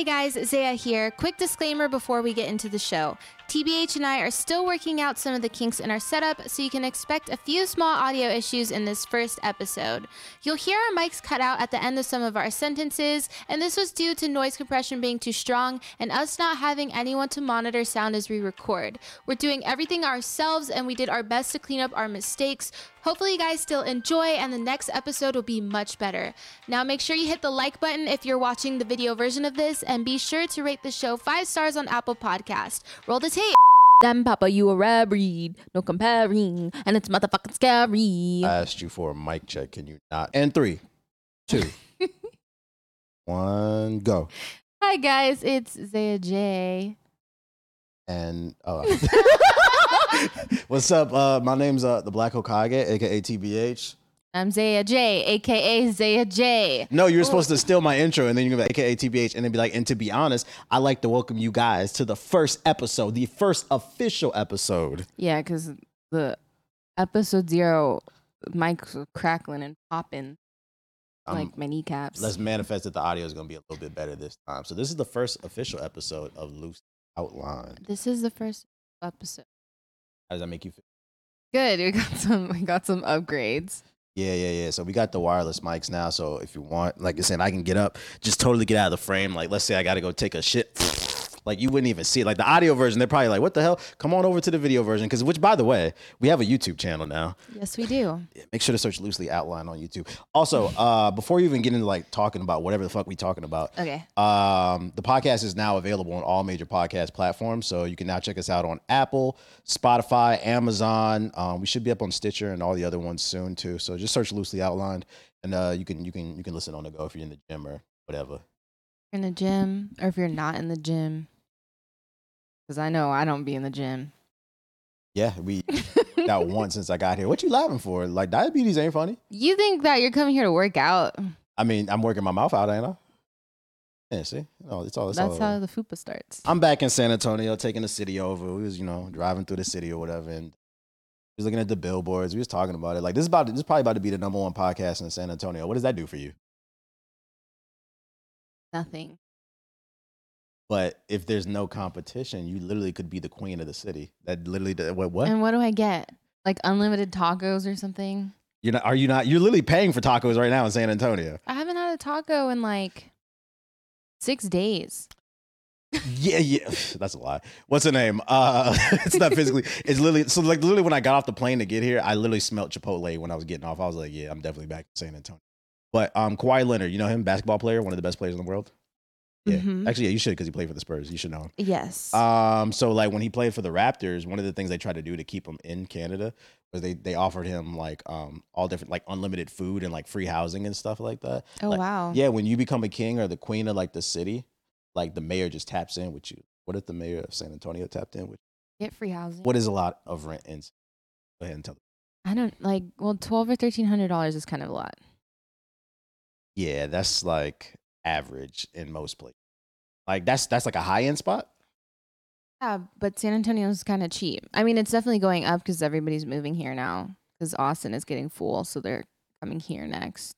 Hey guys, Zaya here. Quick disclaimer before we get into the show. TBH and I are still working out some of the kinks in our setup, so you can expect a few small audio issues in this first episode. You'll hear our mics cut out at the end of some of our sentences, and this was due to noise compression being too strong and us not having anyone to monitor sound as we record. We're doing everything ourselves, and we did our best to clean up our mistakes. Hopefully, you guys still enjoy, and the next episode will be much better. Now, make sure you hit the like button if you're watching the video version of this, and be sure to rate the show five stars on Apple Podcast. Roll the tape. Damn, Papa, you a rare breed, no comparing, and it's motherfucking scary. I asked you for a mic check. Can you not? And three, two, one, go. Hi guys, it's Zaya J. And uh, what's up? Uh, my name's uh, the Black Hokage, aka TBH. I'm Zaya J, aka Zaya J. No, you were supposed to steal my intro, and then you're gonna be like, aka TBH, and then be like, and to be honest, I like to welcome you guys to the first episode, the first official episode. Yeah, because the episode zero, mics crackling and popping Um, like my kneecaps. let's manifest that the audio is gonna be a little bit better this time. So this is the first official episode of Loose Outline. This is the first episode. How does that make you feel? Good. We got some. We got some upgrades. Yeah, yeah, yeah. So we got the wireless mics now. So if you want, like I said, I can get up, just totally get out of the frame. Like, let's say I got to go take a shit. Like you wouldn't even see it. Like the audio version, they're probably like, "What the hell?" Come on over to the video version, because which, by the way, we have a YouTube channel now. Yes, we do. Make sure to search loosely outline on YouTube. Also, uh, before you even get into like talking about whatever the fuck we talking about, Okay. um, the podcast is now available on all major podcast platforms. So you can now check us out on Apple, Spotify, Amazon. Um, we should be up on Stitcher and all the other ones soon too. So just search loosely outlined, and uh, you can you can you can listen on the go if you're in the gym or whatever. In the gym, or if you're not in the gym, because I know I don't be in the gym. Yeah, we got one since I got here. What you laughing for? Like diabetes ain't funny. You think that you're coming here to work out? I mean, I'm working my mouth out, ain't I? Yeah, see, no, it's all. It's That's all how the fupa starts. I'm back in San Antonio, taking the city over. We was, you know, driving through the city or whatever, and we was looking at the billboards. We was talking about it. Like this is about this is probably about to be the number one podcast in San Antonio. What does that do for you? Nothing. But if there's no competition, you literally could be the queen of the city. That literally, what? What? And what do I get? Like unlimited tacos or something? You're not? Are you not? You're literally paying for tacos right now in San Antonio. I haven't had a taco in like six days. yeah, yeah, that's a lie. What's the name? Uh, it's not physically. It's literally so like literally when I got off the plane to get here, I literally smelled Chipotle when I was getting off. I was like, yeah, I'm definitely back in San Antonio. But um, Kawhi Leonard, you know him, basketball player, one of the best players in the world. Yeah, Mhm. actually, yeah, you should because he played for the Spurs. You should know him. Yes. Um, so like when he played for the Raptors, one of the things they tried to do to keep him in Canada was they they offered him like um all different like unlimited food and like free housing and stuff like that. oh like, wow. Yeah, when you become a king or the queen of like the city, like the mayor just taps in with you. What if the mayor of San Antonio tapped in with? you? Get free housing. What is a lot of rent in? Go ahead and tell. I don't like. Well, twelve or thirteen hundred dollars is kind of a lot. Yeah, that's like average in most places. Like that's that's like a high end spot. Yeah, but San Antonio is kind of cheap. I mean, it's definitely going up because everybody's moving here now. Because Austin is getting full, so they're coming here next.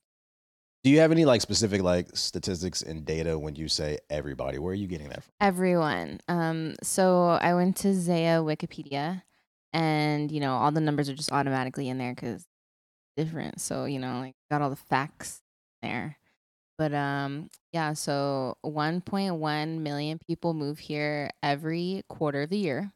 Do you have any like specific like statistics and data when you say everybody? Where are you getting that from? Everyone. Um. So I went to Zaya Wikipedia, and you know all the numbers are just automatically in there because different. So you know, like got all the facts there. But um, yeah. So 1.1 million people move here every quarter of the year.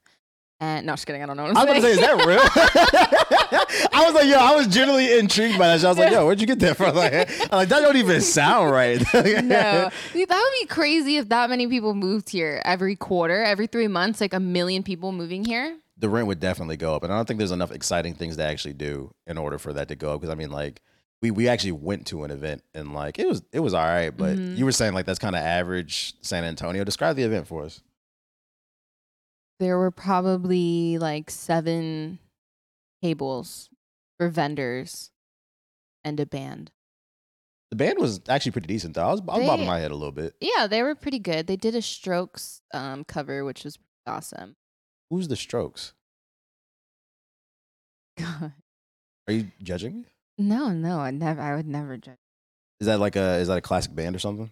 And no, just kidding. I don't know. What I I'm was about to say, is that real? I was like, yo, I was genuinely intrigued by that. So I was like, yo, where'd you get that from? Like, I'm like that don't even sound right. no, that would be crazy if that many people moved here every quarter, every three months, like a million people moving here. the rent would definitely go up, and I don't think there's enough exciting things to actually do in order for that to go up. Because I mean, like, we we actually went to an event and like it was it was all right, but Mhm. you were saying like that's kind of average San Antonio. Describe the event for us. There were probably like seven tables for vendors and a band. The band was actually pretty decent though. I was, I was They- bobbing my head a little bit. Yeah, they were pretty good. They did a Strokes um, cover, which was awesome. Who's the Strokes? God. Are you judging me? No, no, I never. I would never judge. Is that like a is that a classic band or something?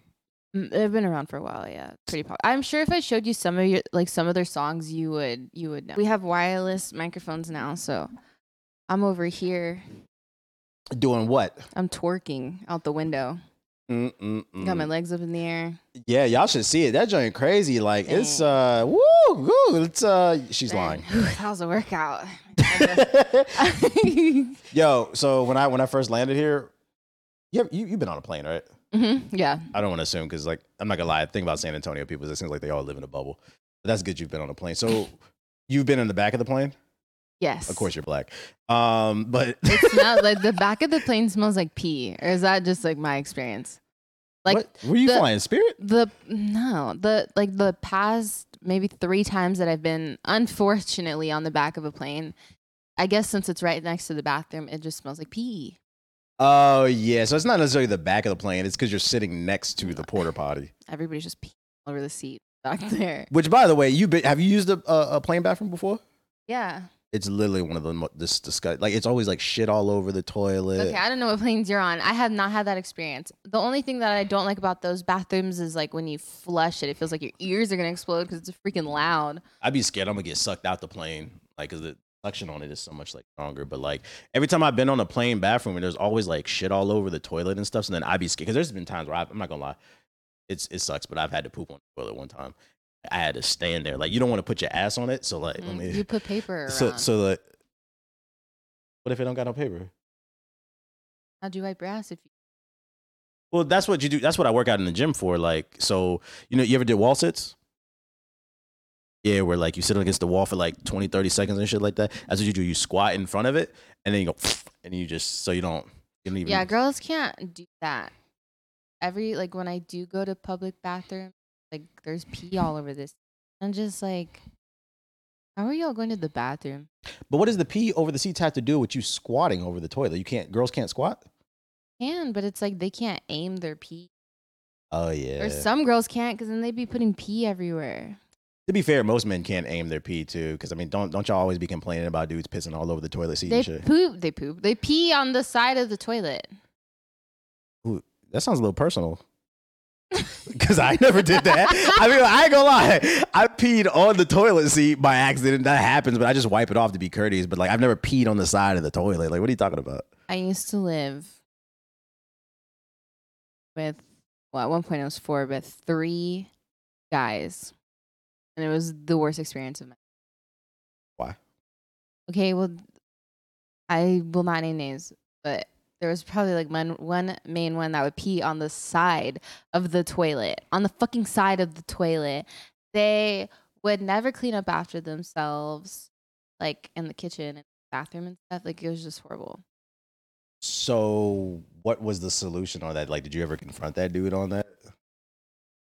Mm, They've been around for a while, yeah. Pretty pop. I'm sure if I showed you some of your like some of their songs, you would you would know. We have wireless microphones now, so I'm over here. Doing what? I'm twerking out the window. Mm-mm-mm. Got my legs up in the air. Yeah, y'all should see it. That joint crazy. Like it's uh, woo, woo. It's uh, she's lying. Whew, that was a workout. Yo, so when I when I first landed here, you you you've been on a plane, right? hmm Yeah. I don't want to assume because like I'm not gonna lie. The thing about San Antonio people is it seems like they all live in a bubble. But that's good. You've been on a plane. So you've been in the back of the plane. Yes. Of course, you're black. Um, but It smells like the back of the plane smells like pee, or is that just like my experience? Like what? were you the- flying Spirit? the no the like the past maybe three times that I've been unfortunately on the back of a plane. I guess since it's right next to the bathroom, it just smells like pee. Oh yeah. So it's not necessarily the back of the plane. It's because you're sitting next to the porta potty. Everybody's just peeing all over the seat back there. Which, by the way, you been have you used a, a, a plane bathroom before? Yeah. It's literally one of the mo- this disgust. Like it's always like shit all over the toilet. Okay, I don't know what planes you're on. I have not had that experience. The only thing that I don't like about those bathrooms is like when you flush it, it feels like your ears are gonna explode because it's freaking loud. I'd be scared I'm gonna get sucked out the plane, like, cause the suction on it is so much like stronger. But like every time I've been on a plane bathroom, and there's always like shit all over the toilet and stuff. So then I'd be scared, cause there's been times where I, I'm not gonna lie, it's it sucks, but I've had to poop on the toilet one time. I had to stand there, like you don't want to put your ass on it, so like let Mm, me. You put paper around. So so like, what if it don't got no paper? How do you wipe your ass if you? Well, that's what you do. That's what I work out in the gym for. Like, so you know, you ever did wall sits? Yeah, where like you sit against the wall for like 20, 30 seconds and shit like that. That's what you do. You squat in front of it and then you go and you just so you don't you don't even Yeah, girls can't do that. Every like when I do go to public bathroom, like there's pee all over this. I'm just like, how are y'all going to the bathroom? But what does the pee over the seats have to do with you squatting over the toilet? You can't girls can't squat? Can, but it's like they can't aim their pee. Oh yeah. Or some girls can't because then they'd be putting pee everywhere. to be fair, most men can't aim their pee too. Because I mean, don't don't y'all always be complaining about dudes pissing all over the toilet seat They and shit? poop. They poop. They pee on the side of the toilet. Ooh, that sounds a little personal. Because I never did that. I mean, I ain't gonna lie. I peed on the toilet seat by accident. That happens, but I just wipe it off to be courteous. But like, I've never peed on the side of the toilet. Like, what are you talking about? I used to live with, well, at one point I was four, but three guys. And it was the worst experience of my life. Why? Okay, well, I will not name names, but there was probably like one, one main one that would pee on the side of the toilet, on the fucking side of the toilet. They would never clean up after themselves, like in the kitchen and bathroom and stuff. Like it was just horrible. So, what was the solution on that? Like, did you ever confront that dude on that?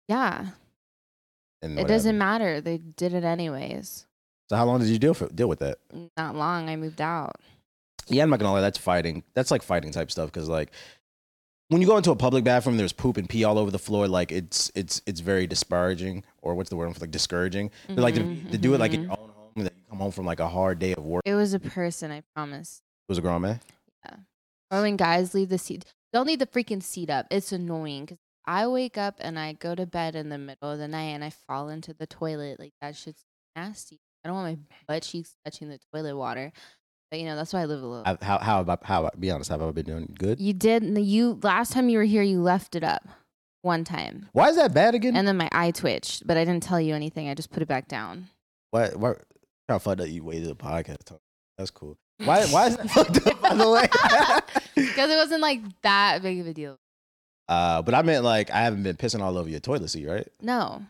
Yeah, And it doesn't happened? matter. They did it anyways. So, how long did you deal for, deal with that? Not long. I moved out. Yeah, I'm not gonna lie. That's fighting. That's like fighting type stuff. Because like, when you go into a public bathroom, there's poop and pee all over the floor. Like, it's it's it's very disparaging, or what's the word? for Like discouraging. But, like to, Mhm, to do it like in mhm. your own home, that you come home from like a hard day of work. It was a person, I promise. It was a grown man. Or when guys leave the seat, don't leave the freaking seat up. It's annoying because I wake up and I go to bed in the middle of the night and I fall into the toilet. Like that shit's nasty. I don't want my butt cheeks touching the toilet water. But you know that's why I live alone. I, how how about how be honest? Have I been doing good? you did. You last time you were here, you left it up one time, Why is that bad again? and then my eye twitched, but I didn't tell you anything. I just put it back down. why why how fucked up you waited the podcast? That's cool. Why why is that fucked up by the way? Because it wasn't like that big of a deal. uh, but I meant like I haven't been pissing all over your toilet seat, right? No,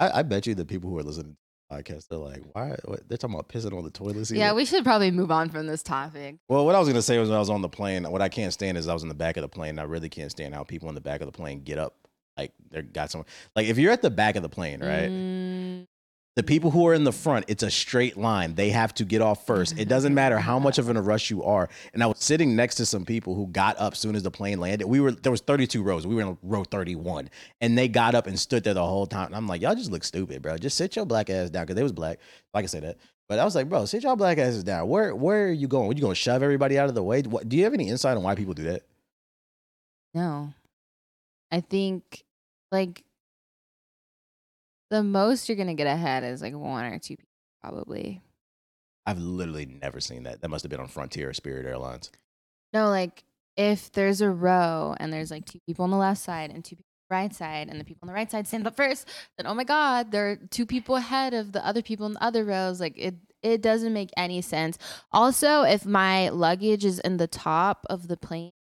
I, I bet you the people who are listening podcast, they're like, why? What? They're talking about pissing on the toilet seat. yeah, we should probably move on from this topic. Well, what I was gonna say was when I was on the plane, what I can't stand is I was in the back of the plane. And I really can't stand how people in the back of the plane get up, like they're got some. Like if you're at the back of the plane, right? Mm, The people who are in the front, it's a straight line. They have to get off first. It doesn't matter how much of in a rush you are. And I was sitting next to some people who got up soon as the plane landed. We were there was 32 rows. We were in row 31, and they got up and stood there the whole time. And I'm like, y'all just look stupid, bro. Just sit your black ass down because they was black. Like I say that, but I was like, bro, sit y'all black asses down. Where where are you going? What you gonna shove everybody out of the way? What, do you have any insight on why people do that? no, I think like the most you're gonna get ahead is like one or two people probably. I've literally never seen that. That must have been on Frontier or Spirit Airlines. No, like if there's a row and there's like two people on the left side and two people on the right side and the people on the right side stand up first, then oh my god, there are two people ahead of the other people in the other rows. Like it it doesn't make any sense. Also, if my luggage is in the top of the plane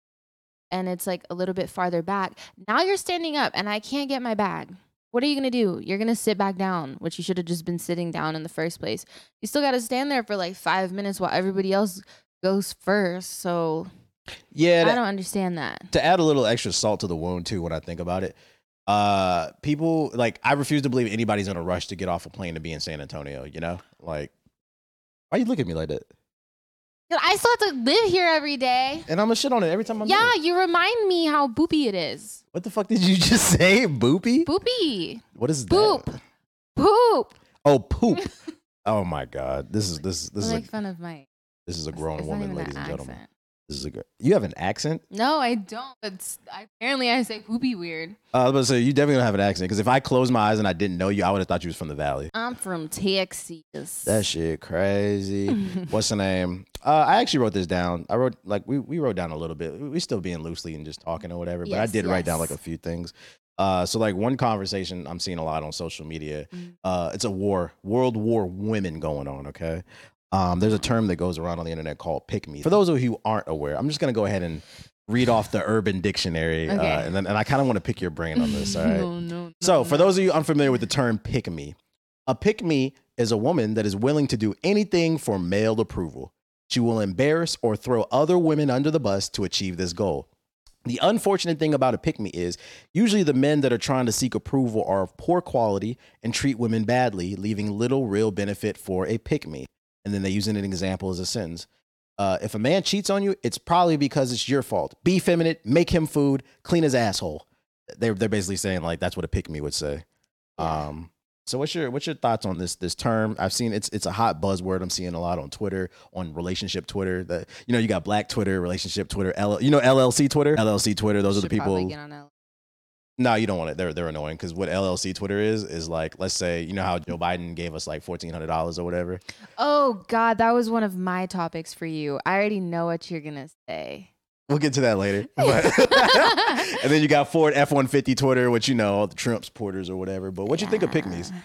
and it's like a little bit farther back, now you're standing up and I can't get my bag. What are you gonna do? You're gonna sit back down, which you should have just been sitting down in the first place. You still gotta stand there for like five minutes while everybody else goes first. So Yeah, I don't understand that. to add a little extra salt to the wound too when I think about it. Uh people like I refuse to believe anybody's in a rush to get off a plane to be in San Antonio, you know? Like why you look at me like that? I still have to live here every day. And I'm gonna shit on it every time I'm yeah, here. you remind me how boopy it is. What the fuck did you just say? Boopy? Boopy. What is Boop. that? Poop. Oh poop. oh my god. This is this this I is like a fun of my this is a grown it's woman, ladies and gentlemen. This is a good you have an accent? No, I don't. I, apparently I say poopy weird. Uh, I was about to say you definitely don't have an accent because if I closed my eyes and I didn't know you, I would have thought you was from the valley. I'm from Texas. That shit crazy. What's the name? Uh, I actually wrote this down. I wrote like we, we wrote down a little bit. We still being loosely and just talking or whatever. But I Yes, did write down like a few things. Uh, so like one conversation I'm seeing a lot on social media. Mm. Uh, it's a war, World War women going on. Okay. Um, there's a term that goes around on the internet called "pick me." For those of you who aren't aware, I'm just gonna go ahead and read off the Urban Dictionary, Okay. uh, and then and I kind of want to pick your brain on this. All right. no, no, So, no, for those of you unfamiliar with the term pick me, a pick me is a woman that is willing to do anything for male approval. She will embarrass or throw other women under the bus to achieve this goal. The unfortunate thing about a pick me is usually the men that are trying to seek approval are of poor quality and treat women badly, leaving little real benefit for a pick me. And then they use it an example as a sentence. Uh, if a man cheats on you, it's probably because it's your fault. Be feminine, make him food, clean his asshole. They're they're basically saying like that's what a pick me would say. Um, so what's your what's your thoughts on this this term? I've seen it's it's a hot buzzword. I'm seeing a lot on Twitter, on relationship Twitter. That you know you got Black Twitter, relationship Twitter, L, you know LLC Twitter, LLC Twitter. Those are the people. Get on L- No, you don't want it. They're they're annoying because what LLC Twitter is is like let's say you know how Joe Biden gave us like fourteen hundred dollars or whatever. Oh God, that was one of my topics for you. I already know what you're gonna say. We'll get to that later. And then you got Ford F one fifty Twitter, which you know all the Trump supporters or whatever. But what do you think of? Yeah.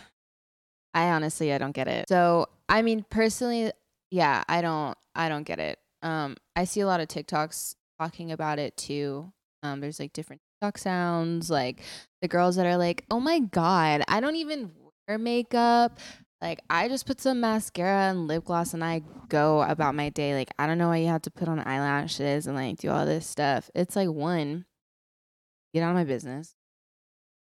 I honestly I don't get it. So I mean personally, yeah, I don't I don't get it. Um I see a lot of TikToks talking about it too. Um there's like different TikTok sounds, like the girls that are like, Oh my god, I don't even wear makeup. Like I just put some mascara and lip gloss and I go about my day. Like I don't know why you have to put on eyelashes and like do all this stuff. It's like one, get out of my business.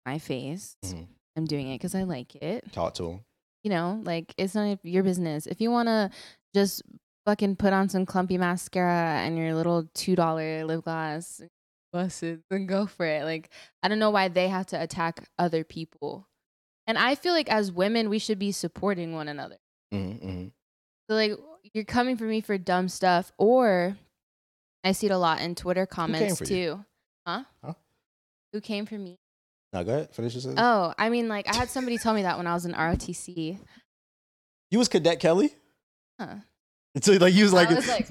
My face. Mhm. I'm doing it because I like it Talk to them. you know, like it's not your business. If you want to just fucking put on some clumpy mascara and your little two dollar lip gloss, bust and go for it. Like I don't know why they have to attack other people. And I feel like as women, we should be supporting one another. Mm-hmm, So like you're coming for me for dumb stuff, or I see it a lot in Twitter comments for you? too. Huh? Huh? Who came for me? Now go ahead. Finish your sentence. Oh, I mean, like I had somebody tell me that when I was in ROTC. you was Cadet Kelly. Huh. So like you was like, was like,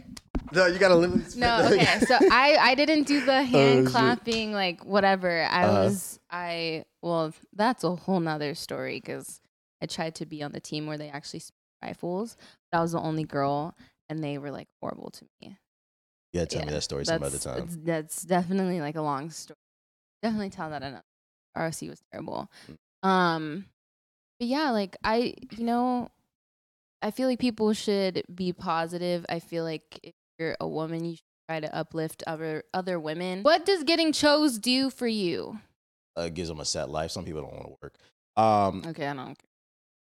no, you gotta live. No, okay. So I I didn't do the hand Oh, shit. clapping like whatever. I Uh-huh. was I well that's a whole nother story because I tried to be on the team where they actually spin rifles, but I was the only girl and they were like horrible to me. yeah, tell me Yeah, that story some other time. it's- that's definitely like a long story. Definitely tell that another. ROC was terrible. Mm. Um, but yeah, like I you know, I feel like people should be positive. I feel like if you're a woman, you should try to uplift other other women. What does getting chose do for you? Uh, gives them a set life. Some people don't want to work. Um, Okay, I don't.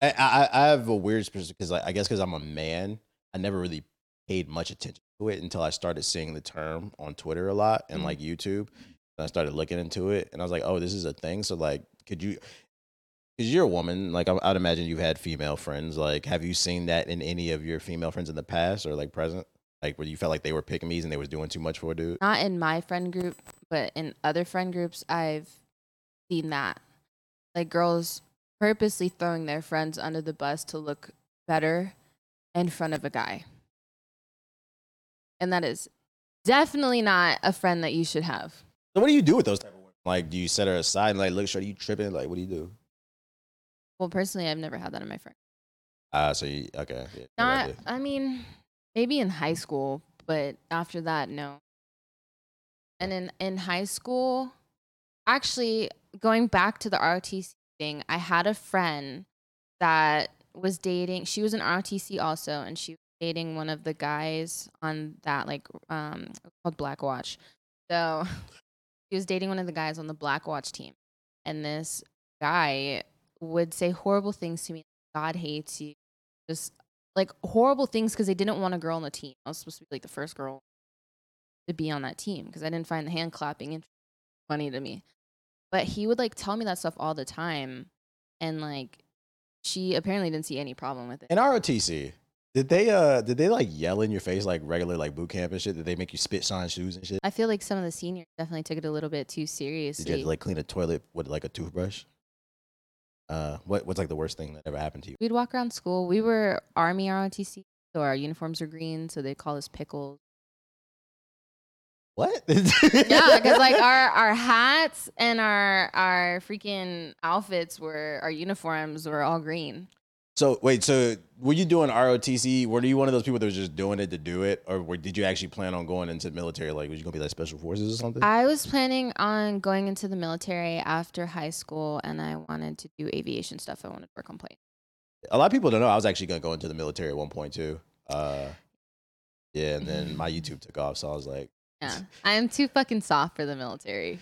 I, I, I have a weird perspective because I, I guess because I'm a man, I never really paid much attention to it until I started seeing the term on Twitter a lot and Mhm. like YouTube. And I started looking into it, and I was like, "Oh, this is a thing." So like, could you? Because you're a woman, like I- I'd imagine you've had female friends. Like, have you seen that in any of your female friends in the past or like present? Like, where you felt like they were picking me's and they was doing too much for a dude? Not in my friend group, but in other friend groups, I've seen that. Like girls purposely throwing their friends under the bus to look better in front of a guy. And that is definitely not a friend that you should have. So what do you do with those type of women? Like, do you set her aside and like, look, shorty, you tripping? Like, what do you do? Well, personally, I've never had that in my friend. Ah, so you okay? Yeah, Not. I mean, maybe in high school, but after that, no. And in in high school, actually, going back to the ROTC thing, I had a friend that was dating. She was an ROTC also, and she was dating one of the guys on that like um called Black Watch. So she was dating one of the guys on the Black Watch team, and this guy would say horrible things to me. God hates you. Just like horrible things because they didn't want a girl on the team. I was supposed to be like the first girl to be on that team because I didn't find the hand clapping funny to me. But he would like tell me that stuff all the time, and like she apparently didn't see any problem with it. In ROTC, did they uh did they like yell in your face like regular like boot camp and shit? Did they make you spit shine shoes and shit? I feel like some of the seniors definitely took it a little bit too seriously. Did you have to like clean a toilet with like a toothbrush? Uh, what what's like the worst thing that ever happened to you? We'd walk around school. We were Army ROTC, so our uniforms were green, so they call us pickles. What? yeah, because like our our hats and our our freaking outfits were our uniforms were all green. So wait, so were you doing ROTC? Were you one of those people that was just doing it to do it, or were, did you actually plan on going into the military? Like, was you gonna be like special forces or something? I was planning on going into the military after high school, and I wanted to do aviation stuff. I wanted to work on planes. a lot of people don't know I was actually gonna go into the military at one point too. Uh, yeah, and then my YouTube took off, so I was like, Yeah, I am too fucking soft for the military.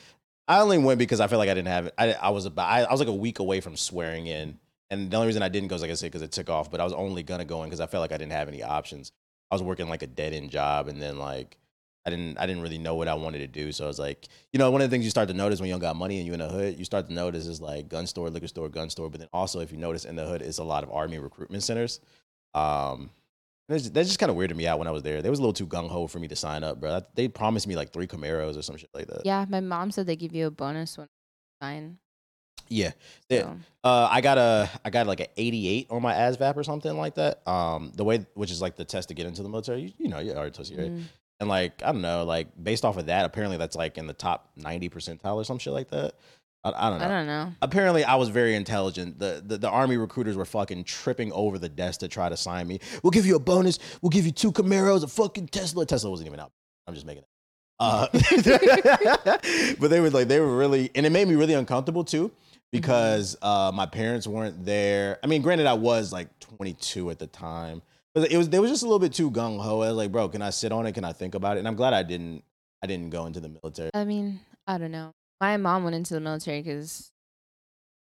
I only went because I felt like I didn't have it. I, I was about I, I was like a week away from swearing in, and the only reason I didn't go is like I said because it took off. But I was only gonna go in because I felt like I didn't have any options. I was working like a dead end job, and then like I didn't I didn't really know what I wanted to do. So I was like, you know, one of the things you start to notice when you don't got money and you in the hood, you start to notice is like gun store, liquor store, gun store. But then also if you notice in the hood, it's a lot of army recruitment centers. Um, that's just kind of weirded me out when I was there. They was a little too gung ho for me to sign up, bro. They promised me like three Camaros or some shit like that. Yeah, my mom said they give you a bonus when you sign. Yeah. So. Uh, I got a, I got like an 88 on my ASVAB or something like that. Um, the way, which is like the test to get into the military. You, you know, you already told you, right? Mm. And like, I don't know, like based off of that, apparently that's like in the top 90 percentile or some shit like that. I, I don't know. I don't know. Apparently, I was very intelligent. The, the the army recruiters were fucking tripping over the desk to try to sign me. We'll give you a bonus. We'll give you two Camaros, a fucking Tesla. Tesla wasn't even out. I'm just making it. Uh, but they were like, they were really, and it made me really uncomfortable too because uh, my parents weren't there. I mean, granted, I was like 22 at the time, but it was they was just a little bit too gung ho. I was like, bro, can I sit on it? Can I think about it? And I'm glad I didn't. I didn't go into the military. I mean, I don't know. My mom went into the military because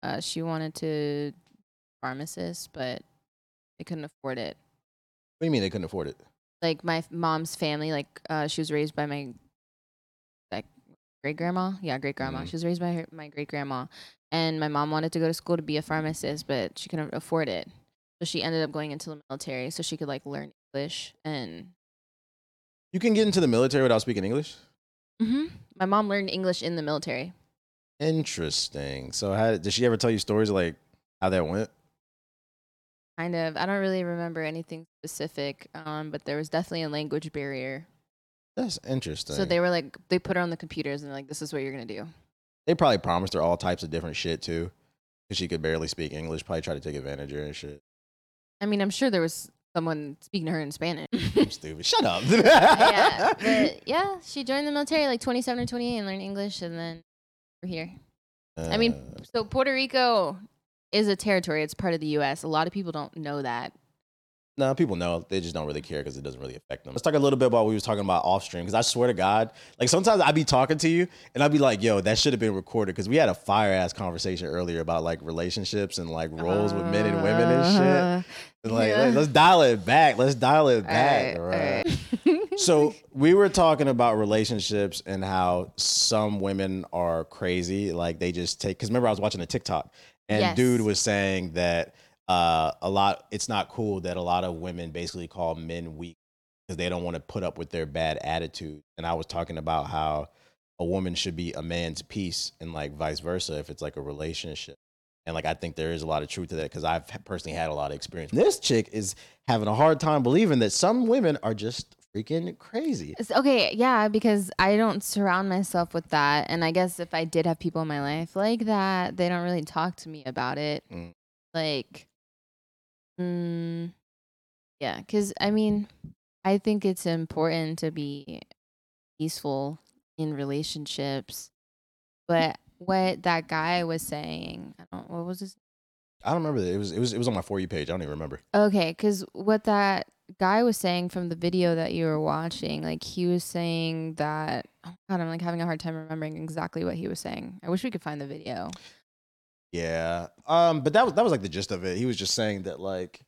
uh, she wanted to pharmacist, but they couldn't afford it. What do you mean they couldn't afford it? Like my mom's family, like uh, she was raised by my like great grandma. Yeah, great grandma. Mhm. She was raised by her, my great grandma, and my mom wanted to go to school to be a pharmacist, but she couldn't afford it. So she ended up going into the military so she could like learn English and. You can get into the military without speaking English. hmm My mom learned English in the military. Interesting. So, how did she ever tell you stories of, like how that went? Kind of. I don't really remember anything specific, um, but there was definitely a language barrier. That's interesting. So they were like, they put her on the computers and like, this is what you're gonna do. They probably promised her all types of different shit too, because she could barely speak English. Probably try to take advantage of her and shit. I mean, I'm sure there was someone speaking to her in Spanish. I'm stupid. Shut up. yeah, but yeah, she joined the military like 27 or 28 and learned English, and then we're here. I mean, Uh, so Puerto Rico is a territory; it's part of the U.S. A lot of people don't know that. No, people know. They just don't really care because it doesn't really affect them. Let's talk a little bit about what we was talking about off stream. Because I swear to God, like sometimes I'd be talking to you and I'd be like, "Yo, that should have been recorded." Because we had a fire ass conversation earlier about like relationships and like roles with men and women and shit. Uh, And, like, yeah. let's dial it back. Let's dial it back. all all right, right? all right. So we were talking about relationships and how some women are crazy. Like they just take. Because remember, I was watching a TikTok, and Yes. dude was saying that uh, a lot. It's not cool that a lot of women basically call men weak because they don't want to put up with their bad attitude. And I was talking about how a woman should be a man's piece and like vice versa if it's like a relationship. And like I think there is a lot of truth to that because I've personally had a lot of experience. This chick is having a hard time believing that some women are just freaking crazy. It's- Okay, yeah, because I don't surround myself with that. And I guess if I did have people in my life like that, they don't really talk to me about it. Mm. Like, mm, yeah, because I mean, I think it's important to be peaceful in relationships. But what that guy was saying, I don't, what was his I don't remember. It was it was it was on my for you page. I don't even remember. Okay, because what that guy was saying from the video that you were watching, like he was saying that. Oh God, I'm like having a hard time remembering exactly what he was saying. I wish we could find the video. Yeah. Um, but that was that was like the gist of it. He was just saying that like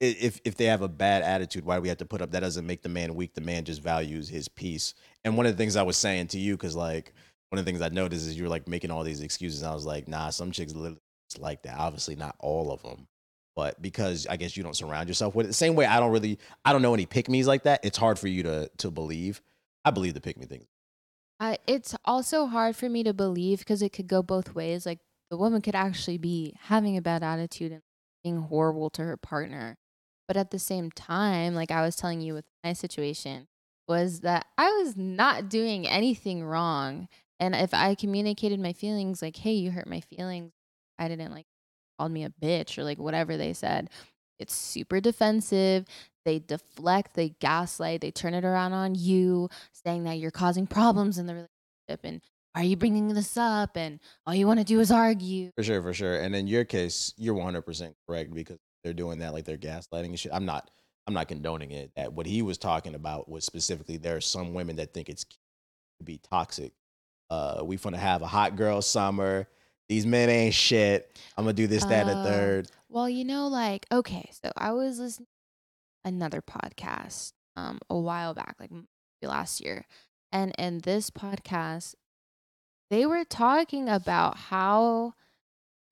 if if they have a bad attitude, why do we have to put up? That doesn't make the man weak. The man just values his peace. And one of the things I was saying to you, because like one of the things I noticed is you were like making all these excuses. And I was like, nah, some chicks literally like that. Obviously, not all of them. But because I guess you don't surround yourself with it. The same way I don't really I don't know any pick me's like that. It's hard for you to to believe. I believe the pick me thing. I, it's also hard for me to believe because it could go both ways. Like the woman could actually be having a bad attitude and being horrible to her partner. But at the same time, like I was telling you with my situation, was that I was not doing anything wrong. And if I communicated my feelings, like, hey, you hurt my feelings, I didn't like called me a bitch or like whatever they said. It's super defensive. They deflect, they gaslight, they turn it around on you, saying that you're causing problems in the relationship and are you bringing this up? And all you want to do is argue. For sure, for sure. And in your case, you're 100% correct because they're doing that like they're gaslighting and shit. I'm not I'm not condoning it. That what he was talking about was specifically there are some women that think it's to be toxic. Uh we finna have a hot girl summer. These men ain't shit. I'm gonna do this, that, and Uh, the third. Well, you know, like, okay, so I was listening to another podcast um a while back, like maybe last year. And in this podcast, they were talking about how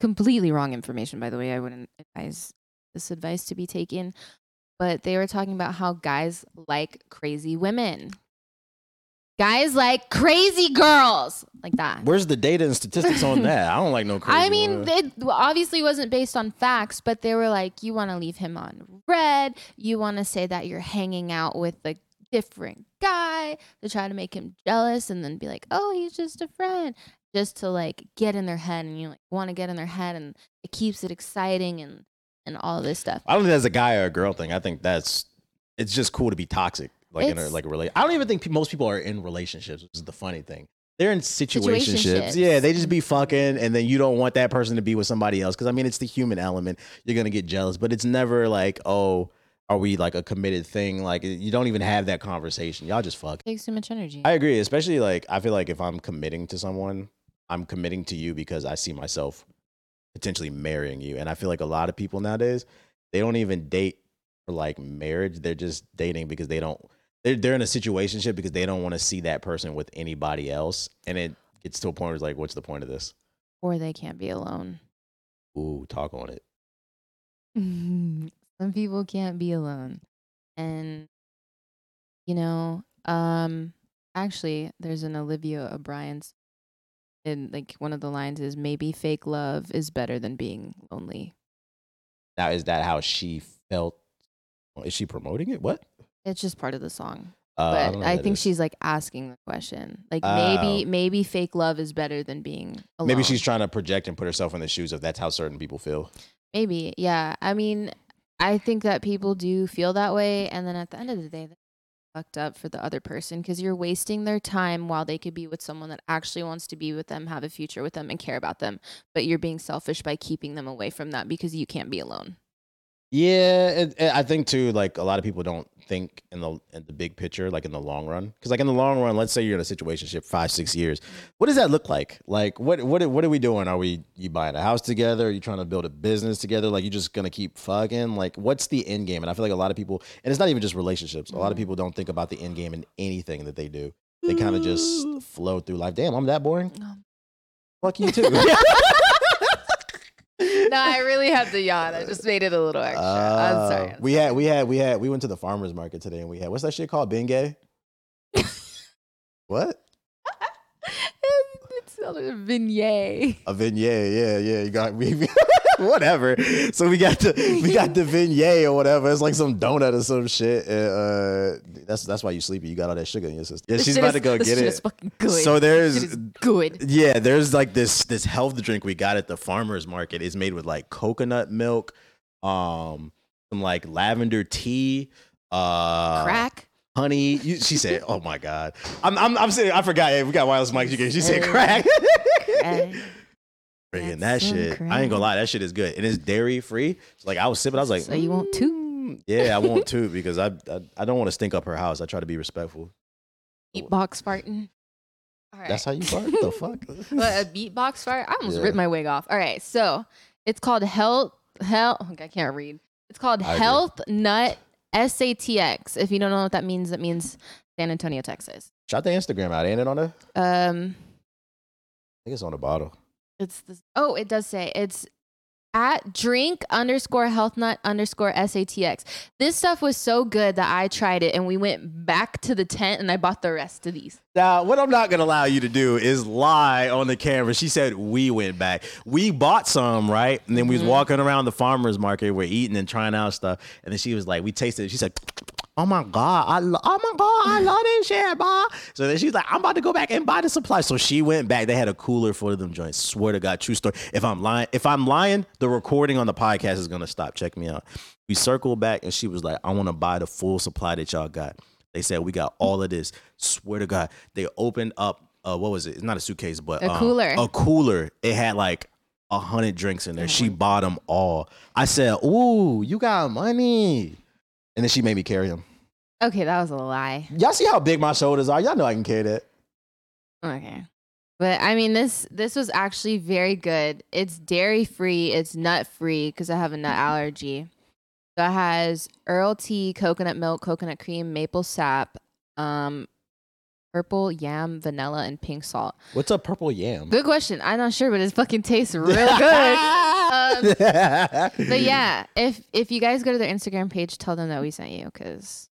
completely wrong information, by the way. I wouldn't advise this advice to be taken. But they were talking about how guys like crazy women. Guys like crazy girls like that. Where's the data and statistics on that? I don't like no crazy. I mean, women. it obviously wasn't based on facts, but they were like, you want to leave him on red. You want to say that you're hanging out with a different guy to try to make him jealous and then be like, oh, he's just a friend. Just to like get in their head and you like want to get in their head and it keeps it exciting and, and all this stuff. I don't think that's a guy or a girl thing. I think that's it's just cool to be toxic, like in a like a relate. I don't even think pe- most people are in relationships, which is the funny thing. They're in situationships. Situationships. Yeah, they just be mm-hmm. fucking, and then you don't want that person to be with somebody else because I mean it's the human element. You're gonna get jealous, but it's never like, oh, are we like a committed thing? Like you don't even have that conversation. Y'all just fuck. takes too much energy. I agree, especially like I feel like if I'm committing to someone, I'm committing to you because I see myself potentially marrying you. And I feel like a lot of people nowadays, they don't even date for like marriage. They're just dating because they don't they're they're in a situationship because they don't want to see that person with anybody else. And it gets to a point where it's like, what's the point of this? or they can't be alone. Ooh, talk on it. Some people can't be alone. And you know, um actually there's an Olivia O'Brien's and like one of the lines is maybe fake love is better than being lonely. Now is that how she felt? Is she promoting it? What? It's just part of the song. Uh, But I, that think is. she's like asking the question. Like Oh. maybe maybe fake love is better than being alone. maybe she's trying to project and put herself in the shoes of that's how certain people feel. Maybe, yeah. I mean, I think that people do feel that way, and then at the end of the day, fucked up for the other person because you're wasting their time while they could be with someone that actually wants to be with them, have a future with them, and care about them. But you're being selfish by keeping them away from that because you can't be alone. Yeah, it, it- I think too. Like a lot of people don't think in the in the big picture, like in the long run. Because like in the long run, let's say you're in a situation five, six years. What does that look like? Like what what what are we doing? Are we you buying a house together? Are you trying to build a business together? Like you just gonna keep fucking? Like what's the end game? And I feel like a lot of people, and it's not even just relationships. A lot of Mhm. people don't think about the end game in anything that they do. They kind of just flow through life. Damn, I'm that boring. Um. Fuck you too. no, I really had to yawn. I just made it a little extra. I'm Uh, sorry. I'm we sorry. had we had we had we went to the farmers market today and we had what's that shit called? Bengay? what? It's called a beignet. A beignet, yeah, yeah. You got me. whatever. So we got the we got the beignet or whatever. It's like some donut or some shit. And, uh, that's that's why you sleepy. You got all that sugar in your system. Yeah, This she's about is- to go get it. is fucking good. So there's good. yeah, there's like this this health drink we got at the farmers market. It's made with like coconut milk, um, some like lavender tea, uh, Crack. honey. You, she said, "Oh my god, I'm I'm I'm saying I forgot. Hey, we got wireless mics. You can. She said crack. crack. Freaking that so shit. I ain't gonna lie, that shit is good. And it's dairy free. So like I was sipping, I was like, So you want two? "Mm, Yeah, I want two because I I, I don't want to stink up her house. I try to be respectful. Beatbox farting. All right. That's how you fart. What the fuck? But a beatbox fart? I almost Yeah. ripped my wig off. All right, so it's called Health Health. I can't read. It's called I agree. Health Nut SATX. If you don't know what that means, that means San Antonio, Texas. Shout the Instagram out. Ain't it on there? Um, I think it's on the bottle. It's this. Oh, it does say it's at drink underscore health nut underscore SATX. This stuff was so good that I tried it and we went back to the tent and I bought the rest of these. Now, what I'm not gonna allow you to do is lie on the camera. She said we went back. We bought some, right? And then we was mm-hmm. walking around the farmers market. We're eating and trying out stuff. And then she was like, we tasted it. She said, Oh my God, I lo- oh my God, I love this shit, ma. So then she's like, I'm about to go back and buy the supply. So she went back. They had a cooler for them joints. Swear to God, true story. If I'm lying, if I'm lying, the recording on the podcast is gonna stop. Check me out. We circled back and she was like, I want to buy the full supply that y'all got. They said we got all of this. Swear to God, they opened up. Uh, what was it? It's not a suitcase, but A um, cooler. A cooler. It had like a hundred drinks in there. She bought them all. I said, "Ooh, you got money," and then she made me carry them. Okay, that was a lie. Y'all see how big my shoulders are? Y'all know I can carry that. Okay. But I mean this this was actually very good. It's dairy free, it's nut free because I have a nut allergy. So it has Earl tea, coconut milk, coconut cream, maple sap, um, purple yam, vanilla, and pink salt. What's a purple yam? Good question. I'm not sure, but it fucking tastes real good. Um, but yeah, if if you guys go to their Instagram page, tell them that we sent you because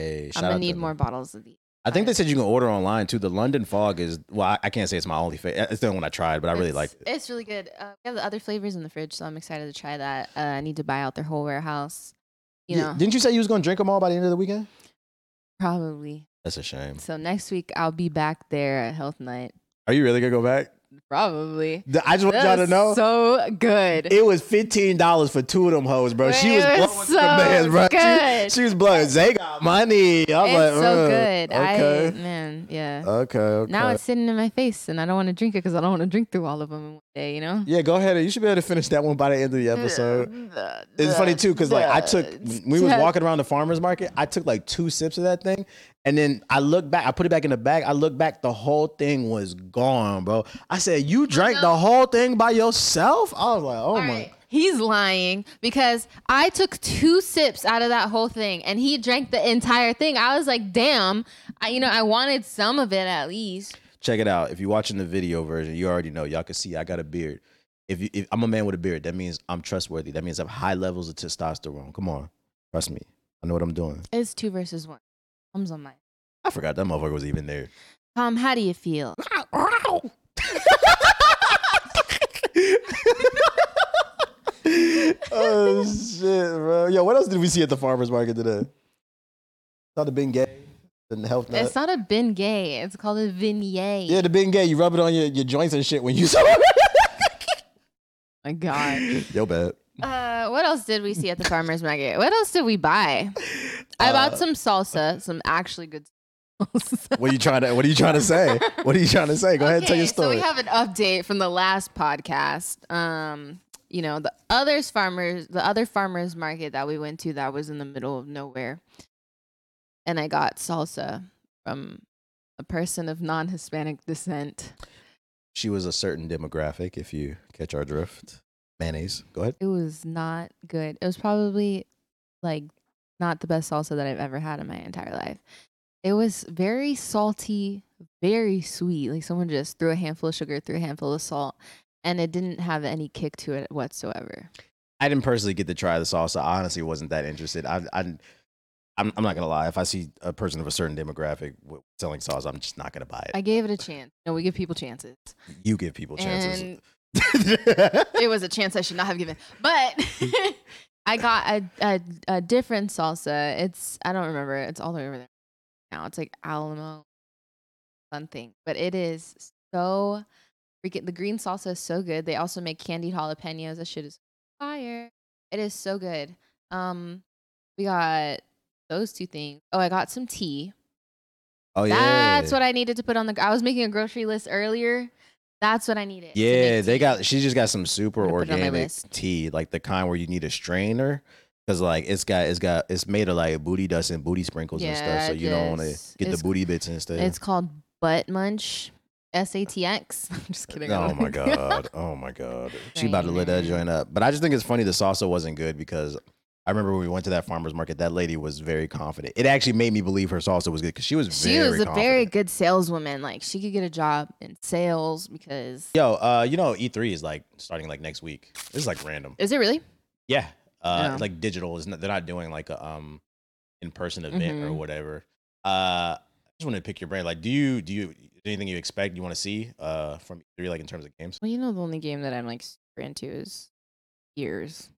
hey, I'm gonna need more bottles of these. I think they said you can order online too. The London Fog is well, I, I can't say it's my only favorite. It's the only one I tried, but I really liked it. It's really good. Uh, we have the other flavors in the fridge, so I'm excited to try that. Uh, I need to buy out their whole warehouse. You Yeah, know, Didn't you say you was gonna drink them all by the end of the weekend? probably. That's a shame. So next week I'll be back there at Health Nut. Are you really gonna go back? Probably. I just want y'all to know. So good. It was fifteen dollars for two of them hoes, bro. she was was blowing so the bands, bro. She- good. She, was blowing. They got money. I was it's like, so uh, good. Okay. I man, yeah. okay. Okay. Now it's sitting in my face, and I don't want to drink it because I don't want to drink through all of them in one day. You know. yeah, go ahead. You should be able to finish that one by the end of the episode. It's funny too, because like I took we was walking around the farmers market, I took like two sips of that thing, and then I look back, I put it back in the bag. I look back, the whole thing was gone, bro. I said, "You drank the whole thing by yourself?" I was like, "Oh All my." right. He's lying because I took two sips out of that whole thing and he drank the entire thing. I was like, damn, I, you know, I wanted some of it at least. Check it out. If you're watching the video version, you already know. Y'all can see I got a beard. If, you, if I'm a man with a beard, that means I'm trustworthy. That means I have high levels of testosterone. Come on, trust me. I know what I'm doing. It's two versus one. Thumbs on mine. I forgot that motherfucker was even there. Tom, how do you feel? oh shit, bro. Yo, what else did we see at the farmers market today? Saw the Bengay, the health nut. It's not a Ben Gay. It's called a beignet. yeah, the Bengay. You rub it on your, your joints and shit when you saw it. My God. Yo, bad. Uh, what else did we see at the farmer's market? What else did we buy? I Uh, bought some salsa, some actually good salsa. What are you trying to? What are you trying to say? What are you trying to say? Go ahead and tell your Okay, story. So we have an update from the last podcast. Um, you know, the others farmers, the other farmers market that we went to that was in the middle of nowhere. And I got salsa from a person of non-Hispanic descent. she was a certain demographic. If you catch our drift, mayonnaise. Go ahead. It was not good. It was probably like not the best salsa that I've ever had in my entire life. It was very salty, very sweet. Like someone just threw a handful of sugar, threw a handful of salt, and it didn't have any kick to it whatsoever. I didn't personally get to try the salsa. I honestly wasn't that interested. I, I I'm, I'm not gonna lie. If I see a person of a certain demographic selling sauce, I'm just not gonna buy it. I gave it a chance. No, we give people chances. you give people chances. And it was a chance I should not have given. But I got a, a a different salsa. It's I don't remember. It's all the way over there now. It's like Alamo something, but it is so freaking. The green salsa is so good. They also make candied jalapenos. That shit is fire. It is so good. Um, we got those two things. Oh, I got some tea. oh yeah, That's what I needed to put on the. I was making a grocery list earlier. That's what I needed. Yeah, they got. She just got some super I'm gonna put it on my organic tea, like the kind where you need a strainer, because like it's got it's got it's made of like booty dust and booty sprinkles and stuff. So Yeah, you don't want to get the booty bits instead. It's called Butt Munch. S A T X. I'm just kidding. Oh my god! Oh my god! She about to lit that joint up. But I just think it's funny the salsa wasn't good because I remember when we went to that farmer's market, that lady was very confident. It actually made me believe her salsa was good because she was she very was a confident. very good saleswoman. Like she could get a job in sales because. Yo, uh, you know, E3 is like starting like next week. This is like random. Is it really? Yeah. Uh Yeah. like digital is not, they're not doing like a um in person event or Mhm. whatever. Uh I just wanted to pick your brain. Like do you do you anything you expect you want to see uh from E3 like in terms of games? Well, you know, the only game that I'm like super into is Gears.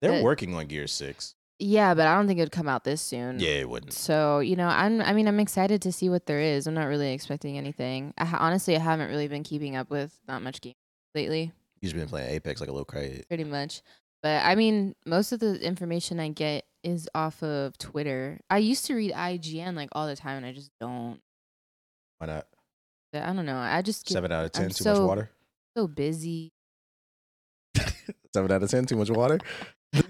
They're working on Gear 6. Yeah, but I don't think it would come out this soon. Yeah, it wouldn't. So you know, I'm. I mean, I'm excited to see what there is. I'm not really expecting anything. I, ha- honestly, I haven't really been keeping up with not much game lately. You've been playing Apex like a little crazy. pretty much. But I mean, most of the information I get is off of Twitter. I used to read IGN like all the time, and I just don't. Why not? I don't know. I just get Seven out of 10 I'm too much water. so busy. Seven out of ten too much water.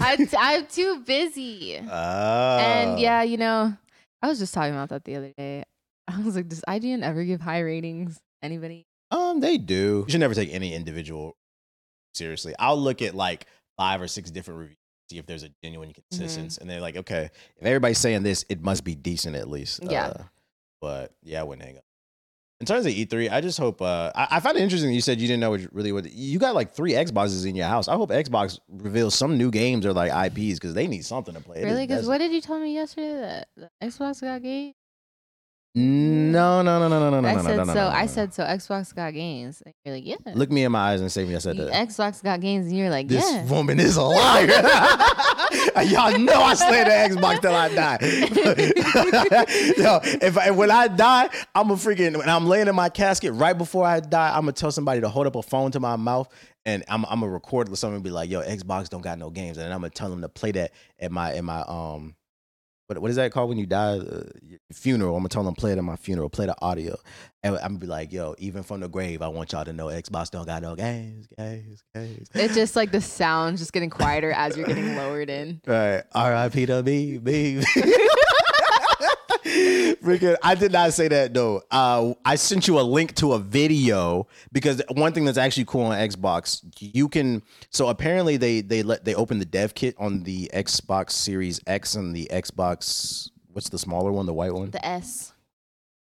I, I'm too busy. Ah. and yeah, you know, I was just talking about that the other day. I was like, does IGN ever give high ratings? Anybody? Um, they do. You should never take any individual seriously. I'll look at like five or six different reviews, see if there's a genuine Mm-hmm. consistency, and they're like, okay, if everybody's saying this, it must be decent at least. Yeah. Uh, but yeah, I wouldn't hang up. In terms of E3, I just hope. Uh, I, I find it interesting. that You said you didn't know what, really what you got like three Xboxes in your house. I hope Xbox reveals some new games or like IPs because they need something to play. Really? Because what did you tell me yesterday that the Xbox got game? No, no, no, no, no, no, no, I no, said no, no, so. no, I no. said so. Xbox got games. And you're like, yeah. Look me in my eyes and say me. I said that. Xbox got games, and you're like, This yeah. woman is a liar. Y'all know I the Xbox till I die. Yo, if I, when I die, I'm a freaking. When I'm laying in my casket right before I die, I'm gonna tell somebody to hold up a phone to my mouth, and I'm I'm gonna record with someone and be like, "Yo, Xbox don't got no games," and then I'm gonna tell them to play that at my at my um. What, what is that called when you die? Uh, funeral. I'm gonna tell them play it at my funeral. Play the audio, and I'm gonna be like, "Yo, even from the grave, I want y'all to know Xbox don't got no games, games, games." It's just like the sound just getting quieter as you're getting lowered in. Right. R.I.P. to me, me. Freaking, I did not say that though. Uh, I sent you a link to a video because one thing that's actually cool on Xbox, you can. So apparently they they let they opened the dev kit on the Xbox Series X and the Xbox. What's the smaller one? The white one The S.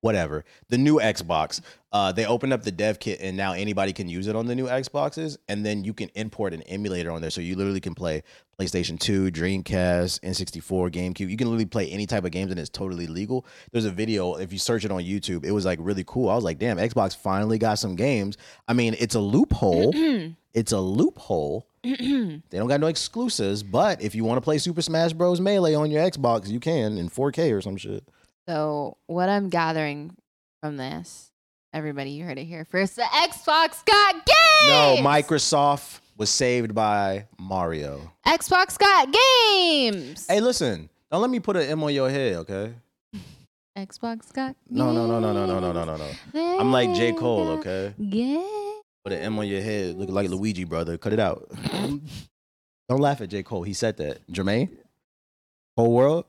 whatever the new xbox uh, they opened up the dev kit and now anybody can use it on the new xboxes and then you can import an emulator on there so you literally can play playstation 2 dreamcast n64 gamecube. You can literally play any type of games and it's totally legal. There's a video if you search it on youtube it was like really cool. I was like damn xbox finally got some games. I mean it's a loophole. It's a loophole. They don't got no exclusives but if you want to play super smash bros. Melee on your xbox you can in 4k or some shit. So what I'm gathering from this, everybody, you heard it here first. The Xbox got games. No, Microsoft was saved by Mario. Xbox got games. Hey, listen, don't let me put an M on your head, okay? Xbox got No, no, no, no, no, no, no, no, no, no. I'm like J. Cole, okay? Yeah. Put an M on your head, look like Luigi, brother. Cut it out. don't laugh at J. Cole. He said that. Jermaine? Whole world?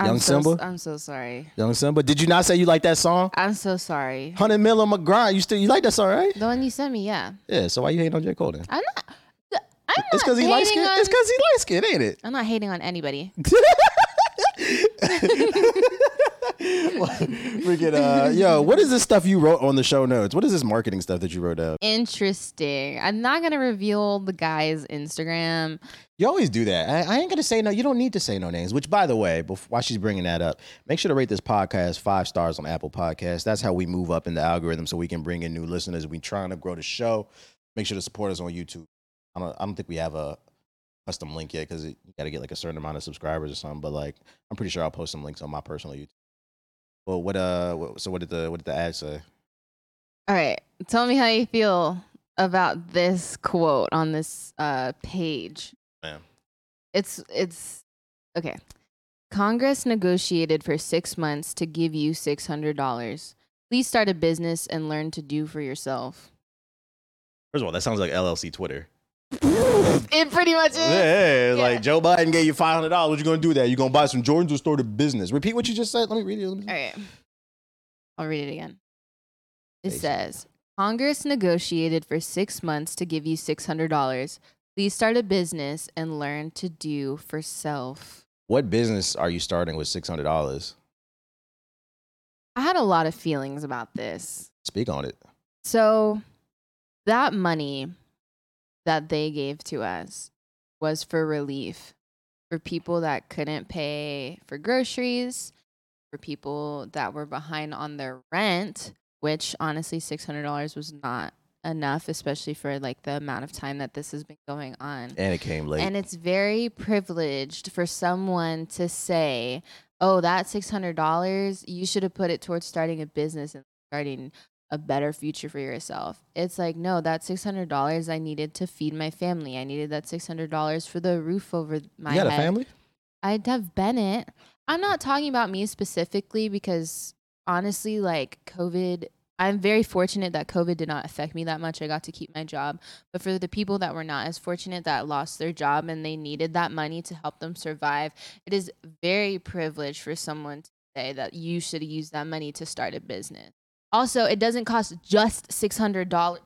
Young I'm so, Simba? I'm so sorry. Young Simba? Did you not say you like that song? I'm so sorry. 100 Mil on my grind. You still you like that song, right? The one you sent me, yeah. Yeah, so why you hating on J. Cole then? I'm not. I'm It's because not he light hating on- It's because he light skinned, ain't it? I'm not hating on anybody. Freaking, uh, yo, what is this stuff you wrote on the show notes? What is this marketing stuff that you wrote down? Interesting. I'm not gonna reveal the guy's Instagram. You always do that. I, I ain't gonna say no. You don't need to say no names. Which, by the way, before, while she's bringing that up, make sure to rate this podcast five stars on Apple Podcasts. That's how we move up in the algorithm, so we can bring in new listeners. We trying to grow the show. Make sure to support us on YouTube. I don't. I don't think we have a custom link yet because you got to get like a certain amount of subscribers or something. But like, I'm pretty sure I'll post some links on my personal YouTube. Well, what uh, what, so what did the what did the ad say? All right. Tell me how you feel about this quote on this uh, page. Ma'am. It's it's okay. Congress negotiated for six months to give you six hundred dollars. Please start a business and learn to do for yourself. First of all, that sounds like LLC Twitter. It pretty much is. Yeah, Yeah. like Joe Biden gave you five hundred dollars. What you gonna do with that? You gonna buy some Jordans or start a business? Repeat what you just said. Let me read it. Let me- All right. I'll read it again. It Basic. says Congress negotiated for six months to give you $600. Please start a business and learn to do for self. What business are you starting with six hundred dollars? I had a lot of feelings about this. Speak on it. So, that money that they gave to us was for relief for people that couldn't pay for groceries, for people that were behind on their rent, which honestly $600 was not enough especially for like the amount of time that this has been going on. And it came late. And it's very privileged for someone to say, "Oh, that six hundred dollars, you should have put it towards starting a business and starting a better future for yourself." It's like, no, that six hundred dollars I needed to feed my family. I needed that six hundred dollars for the roof over my you got head. a family? I'd have Bennett. I'm not talking about me specifically because honestly, like COVID, I'm very fortunate that COVID did not affect me that much. I got to keep my job. But for the people that were not as fortunate that lost their job and they needed that money to help them survive, it is very privileged for someone to say that you should use that money to start a business. Also, it doesn't cost just $600.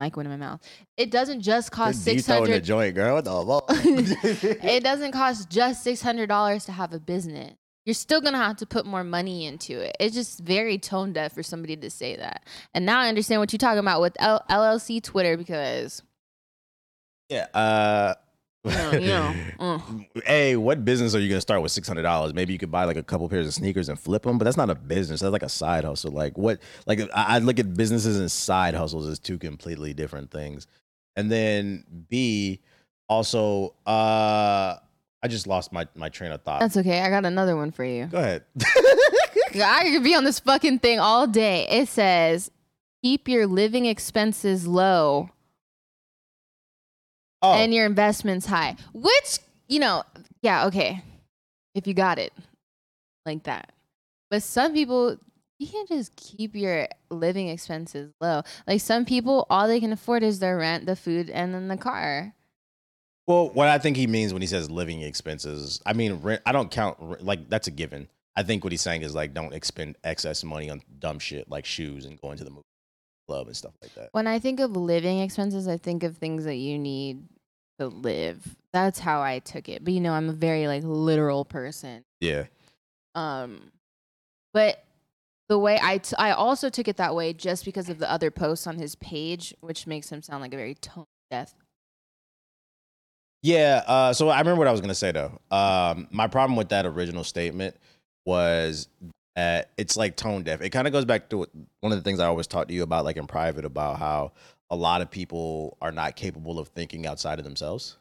Mic went in my mouth. It doesn't just cost six in the joint, girl. What the it doesn't cost just six hundred dollars to have a business. You're still gonna have to put more money into it. It's just very tone deaf for somebody to say that. And now I understand what you're talking about with L- LLC Twitter because yeah. Uh, Yeah, yeah, mm. Hey, what business are you gonna start with six hundred dollars? Maybe you could buy like a couple pairs of sneakers and flip them, but that's not a business. That's like a side hustle. Like what? Like I, I look at businesses and side hustles as two completely different things. And then B, also, uh, I just lost my my train of thought. that's okay. I got another one for you. Go ahead. I could be on this fucking thing all day. It says keep your living expenses low oh, and your investments high. Which, you know, yeah, okay. If you got it like that. But some people, you can't just keep your living expenses low. Like some people, all they can afford is their rent, the food, and then the car. Well, what I think he means when he says living expenses, I mean, rent, I don't count, like, that's a given. I think what he's saying is, like, don't expend excess money on dumb shit like shoes and going to the movie club and stuff like that. When I think of living expenses, I think of things that you need to live. That's how I took it. But you know, I'm a very like literal person. Yeah. Um, but the way I t- I also took it that way just because of the other posts on his page, which makes him sound like a very tone deaf. Yeah. Uh, so I remember what I was going to say, though. Um, my problem with that original statement was that it's like tone deaf. It kind of goes back to one of the things I always talk to you about, like in private, about how a lot of people are not capable of thinking outside of themselves.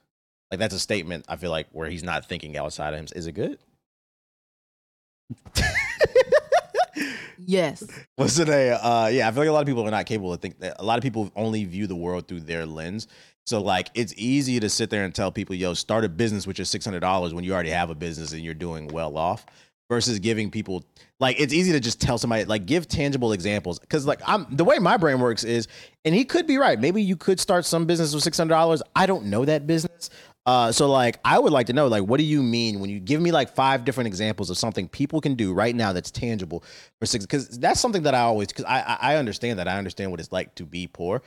Like that's a statement I feel like where he's not thinking outside of him. Is it good? Yes. What's it a? Uh, yeah, I feel like a lot of people are not capable of think. A lot of people only view the world through their lens. So like, it's easy to sit there and tell people, "Yo, start a business with your six hundred dollars when you already have a business and you're doing well off." Versus giving people like it's easy to just tell somebody like give tangible examples because like I'm the way my brain works is, and he could be right. Maybe you could start some business with six hundred dollars. I don't know that business. Uh, so like I would like to know like what do you mean when you give me like five different examples of something people can do right now that's tangible for six because that's something that I always because I I understand that I understand what it's like to be poor.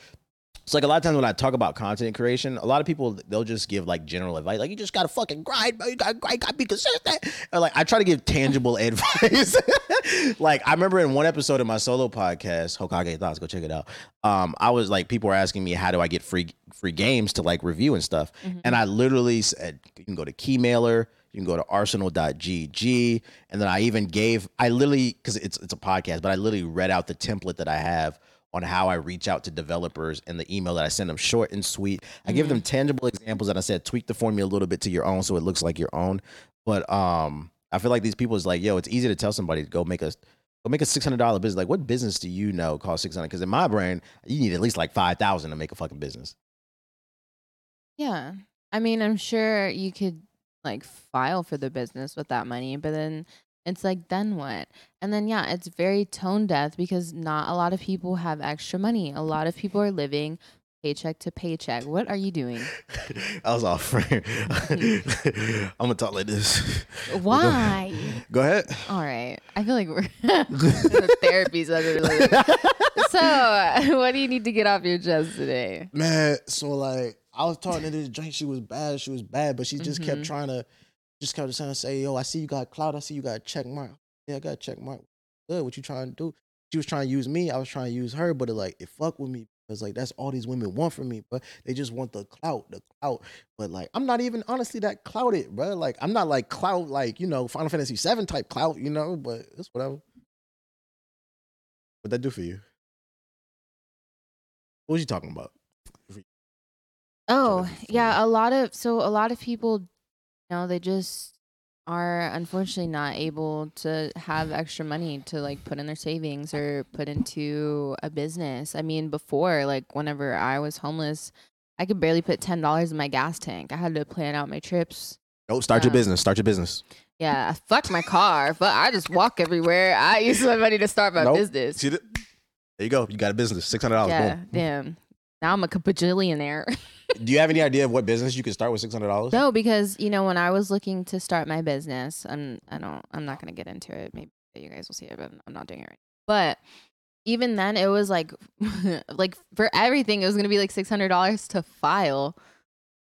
So like a lot of times when I talk about content creation, a lot of people they'll just give like general advice, like you just gotta fucking grind, bro. You gotta grind, gotta be consistent. And like I try to give tangible advice. like I remember in one episode of my solo podcast, Hokage Thoughts, go check it out. Um, I was like, people were asking me how do I get free free games to like review and stuff, and I literally said you can go to Keymailer. You can go to arsenal.gg. And then I even gave, I literally, because it's it's a podcast, but I literally read out the template that I have on how I reach out to developers and the email that I send them short and sweet. I give them tangible examples and I said tweak the formula a little bit to your own so it looks like your own. But um I feel like these people is like, yo, it's easy to tell somebody to go make a go make a six hundred dollar business. Like, what business do you know costs six hundred? Because in my brain, you need at least like five thousand to make a fucking business. Yeah. I mean, I'm sure you could like file for the business with that money, but then it's like, then what? And then, yeah, it's very tone deaf because not a lot of people have extra money. A lot of people are living paycheck to paycheck. What are you doing? I was off frame. I'm gonna talk like this. Why? Go ahead. All right. I feel like we're in a therapy session. So, what do you need to get off your chest today? Man, so like I was talking to this drink, she was bad, she was bad, but she just Mhm. kept trying to just kept trying to say, Yo, I see you got clout, I see you got a check mark. Yeah, I got a check mark. Good, what you trying to do? She was trying to use me, I was trying to use her, but it like it fucked with me because like that's all these women want from me, but they just want the clout, the clout. But like I'm not even honestly that clouted, bro. Like I'm not like clout, like you know, Final Fantasy VII type clout, you know, but it's whatever. What that do for you? What was you talking about? Oh, yeah, a lot of so a lot of people, know, they just are unfortunately not able to have extra money to like put in their savings or put into a business. I mean, before like whenever I was homeless, I could barely put ten dollars in my gas tank. I had to plan out my trips. Oh, start your Um, business. Start your business. Yeah, fuck my car. But I just walk everywhere. I use my money to start my Nope. business. See that? There you go. You got a business. Six hundred dollars. Yeah, Boom. damn. Now I'm a bajillionaire. Do you have any idea of what business you could start with six hundred dollars? No, because you know when I was looking to start my business, I'm I don't I'm not gonna get into it. Maybe you guys will see it, but I'm not doing it right. But even then, it was like like for everything, it was gonna be like six hundred dollars to file.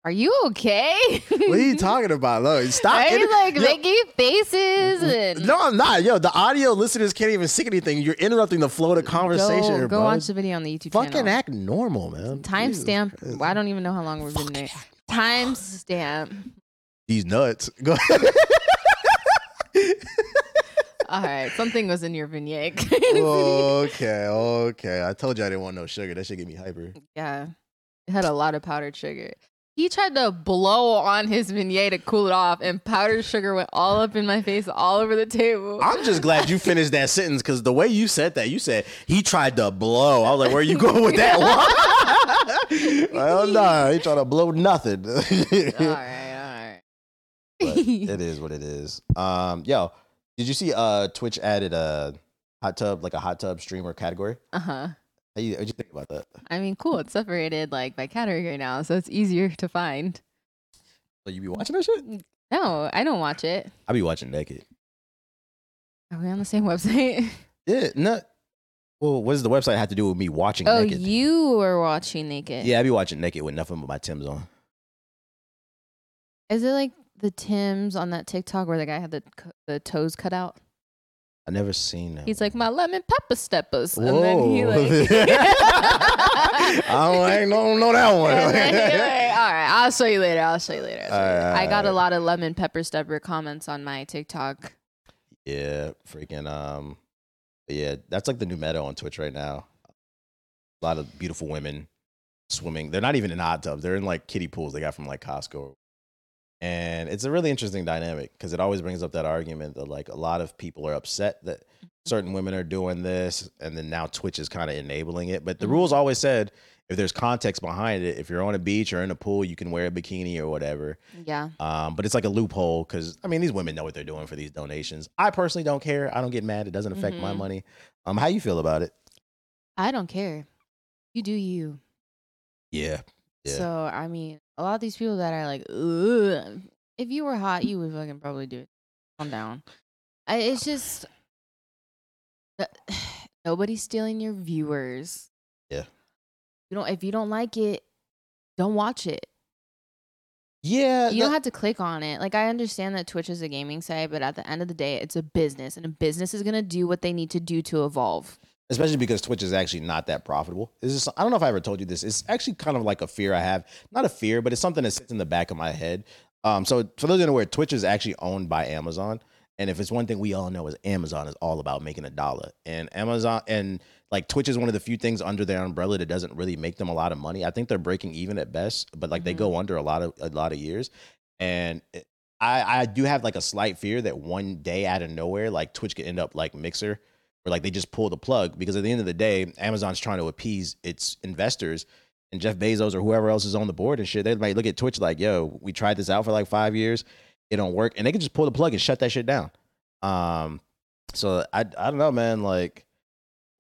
Are you okay? What are you talking about? Look, stop. Are you inter- like Yo- making faces and No, I'm not. Yo, the audio listeners can't even see anything. You're interrupting the flow of the conversation. Go, go watch the video on the YouTube Fucking channel. act normal, man. Timestamp. I don't even know how long we've been Fucking there. act- Timestamp. He's nuts. Go ahead. All right, something was in your beignet. okay, okay. I told you I didn't want no sugar. That should get me hyper. Yeah. It had a lot of powdered sugar. He tried to blow on his beignet to cool it off, and powdered sugar went all up in my face, all over the table. I'm just glad you finished that sentence because the way you said that, you said he tried to blow. I was like, where you going with that one? well, no, he tried to blow nothing. all right, all But right. it is what it is. Um, yo, did you see uh Twitch added a hot tub, like a hot tub streamer category? uh huh. How you, what'd you think about that? I mean, cool. It's separated like by category now, so it's easier to find. So you be watching that shit? Mm, no, I don't watch it. I be watching naked. Are we on the same website? Yeah, no. Well, what does the website have to do with me watching oh, naked? you were watching naked. Yeah, I be watching naked with nothing but my Tim's on. Is it like the Tims on that TikTok where the guy had the the toes cut out? I never seen that. He's like my lemon pepper steppers, and then he like. I don't, I don't know that one. And then he like, all right, I'll show you later. I'll show you later. Show you later." right, I got a lot of lemon pepper stepper comments on my TikTok. Yeah, freaking um yeah, that's like the new meta on Twitch right now. A lot of beautiful women swimming. They're not even in hot tubs. They're in like kiddie pools they got from like Costco. And it's a really interesting dynamic because it always brings up that argument that like a lot of people are upset that certain women are doing this and then now Twitch is kind of enabling it. But the Mhm. rules always said if there's context behind it, if you're on a beach or in a pool, you can wear a bikini or whatever. Yeah, Um, but it's like a loophole because I mean these women know what they're doing for these donations. I personally don't care. I don't get mad. It doesn't affect my Mhm. money. Um, how you feel about it? I don't care. You do you. Yeah, yeah. So I mean, a lot of these people that are like, Ugh, if you were hot, you would fucking probably do it. Calm down. I, it's just nobody's stealing your viewers. Yeah. You don't if you don't like it, don't watch it. Yeah, You that- don't have to click on it. Like I understand that Twitch is a gaming site, but at the end of the day, it's a business, and a business is gonna do what they need to do to evolve. Especially because Twitch is actually not that profitable. This is I don't know if I ever told you this. It's actually kind of like a fear I have. Not a fear, but it's something that sits in the back of my head. Um, so for those where Twitch is actually owned by Amazon. And if it's one thing we all know is Amazon is all about making a dollar. And Amazon and like Twitch is one of the few things under their umbrella that doesn't really make them a lot of money. I think they're breaking even at best, but like they Mhm. go under a lot of a lot of years. And it- I I do have like a slight fear that one day out of nowhere, like Twitch could end up like Mixer, where like they just pull the plug because at the end of the day, Amazon's trying to appease its investors. And Jeff Bezos or whoever else is on the board and shit, they might look at Twitch like, yo, we tried this out for like five years, it don't work. And they can just pull the plug and shut that shit down. Um, so I I don't know, man. Like,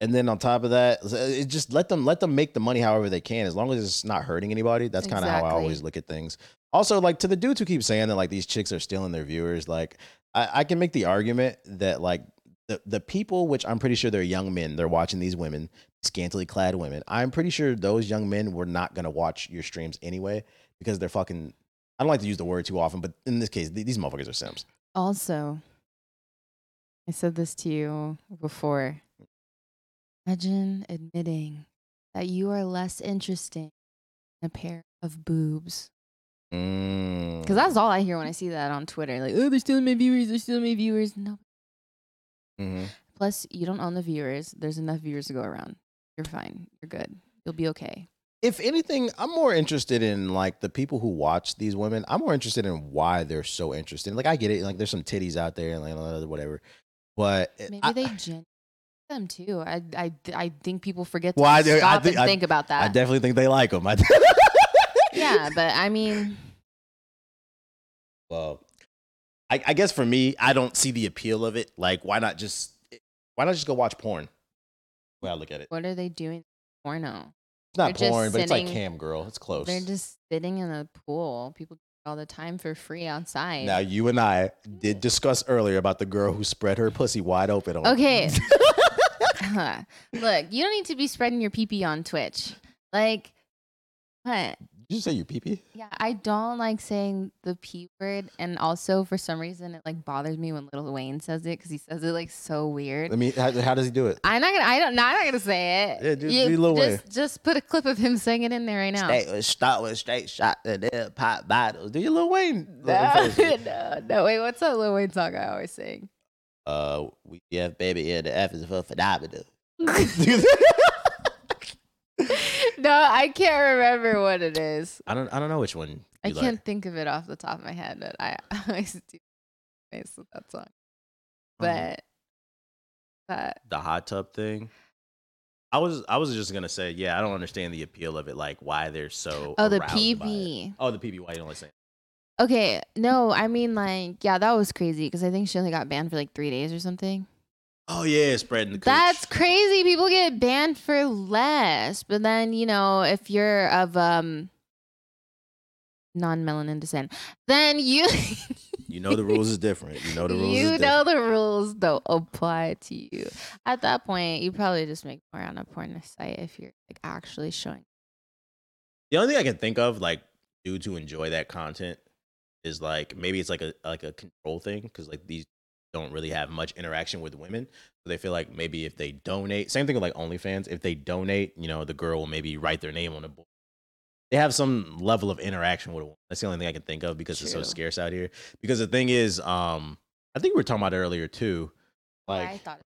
and then on top of that, it just let them let them make the money however they can, as long as it's not hurting anybody. That's kind of how I always look at things. Also, like to the dudes who keep saying that like these chicks are stealing their viewers, like I, I can make the argument that like the the people, which I'm pretty sure they're young men, they're watching these women, scantily clad women. I'm pretty sure those young men were not gonna watch your streams anyway because they're fucking. I don't like to use the word too often, but in this case, th- these motherfuckers are simps. Also, I said this to you before. Imagine admitting that you are less interesting than a pair of boobs. Mm. Because that's all I hear when I see that on Twitter. Like, oh, they're stealing my viewers. They're stealing my viewers. No. Mhm. Plus, you don't own the viewers. There's enough viewers to go around. You're fine. You're good. You'll be okay. if anything, I'm more interested in like the people who watch these women. I'm more interested in why they're so interested. Like I get it, like there's some titties out there and like whatever, but Maybe I, they gen them too. I, I, I think people forget to Well, I- I think- and I- about that. I definitely think they like them. Yeah, but I mean, well, I, I guess for me, I don't see the appeal of it. Like, why not just why not just go watch porn? Well, I look at it. what are they doing? Porno. It's not They're porn, but it's like sitting- cam girl. It's close. They're just sitting in a pool. People all the time for free outside. now you and I did discuss earlier about the girl who spread her pussy wide open. On Okay. Look, you don't need to be spreading your pee pee on Twitch. Like, what? Did you say your pee pee? Yeah, I don't like saying the p word, and also for some reason it like bothers me when Lil Wayne says it because he says it like so weird. I mean, how, how does he do it? I'm not gonna. I don't. No, I'm not gonna say it. Yeah, do- You do Lil Wayne. just, just put a clip of him saying it in there right now. Straight, start with straight shot and then pop bottles. Do you Lil Wayne? No, no, no. Wait, what's that Lil Wayne song I always sing? Uh, we have baby in the F is for phenomenal. no, I can't remember what it is. I don't. I don't know which one. I like. can't think of it off the top of my head, but I always do face with that song. Um, But that the hot tub thing. I was. I was just gonna say. Yeah, I don't understand the appeal of it. Like why they're so. oh the. PB. Oh, the PB. Why you don't like saying? Okay, no, I mean like yeah, that was crazy because I think she only got banned for like three days or something. Oh yeah, spreading the. Cooch. That's crazy. People get banned for less, but then you know if you're of um non-melanin descent, then you You know the rules is different. You know the rules. you know the rules don't apply to you. At that point, you probably just make more on a porn site if you're like actually showing. The only thing I can think of, like dudes who enjoy that content, is like maybe it's like a like a control thing because like these don't really have much interaction with women, so they feel like maybe if they donate, same thing with like OnlyFans, if they donate, you know, the girl will maybe write their name on the board. They have some level of interaction with a woman. That's the only thing I can think of because it's so scarce out here. Because the thing is, um, I think we were talking about it earlier too. Like I thought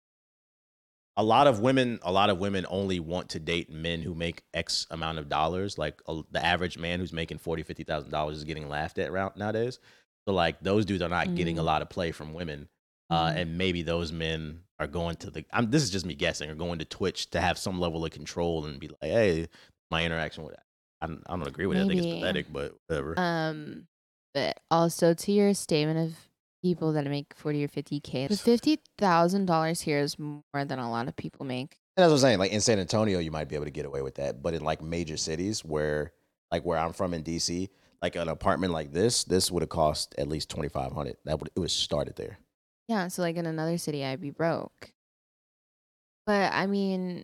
a lot of women a lot of women only want to date men who make x amount of dollars like a, the average man who's making 40 50 thousand dollars is getting laughed at nowadays so like those dudes are not getting a Mm. lot of play from women uh, and maybe those men are going to the I'm, this is just me guessing are going to twitch to have some level of control and be like hey my interaction with i don't, I don't agree with it i think it's pathetic but whatever Um, but also to your statement of people that make forty or fifty k, the fifty thousand dollars here is more than a lot of people make. And that's what I'm saying. Like in San Antonio, you might be able to get away with that, but in like major cities where, like where I'm from in DC, like an apartment like this, this would have cost at least twenty five hundred. That would it was started there. Yeah, so like in another city, I'd be broke. But I mean,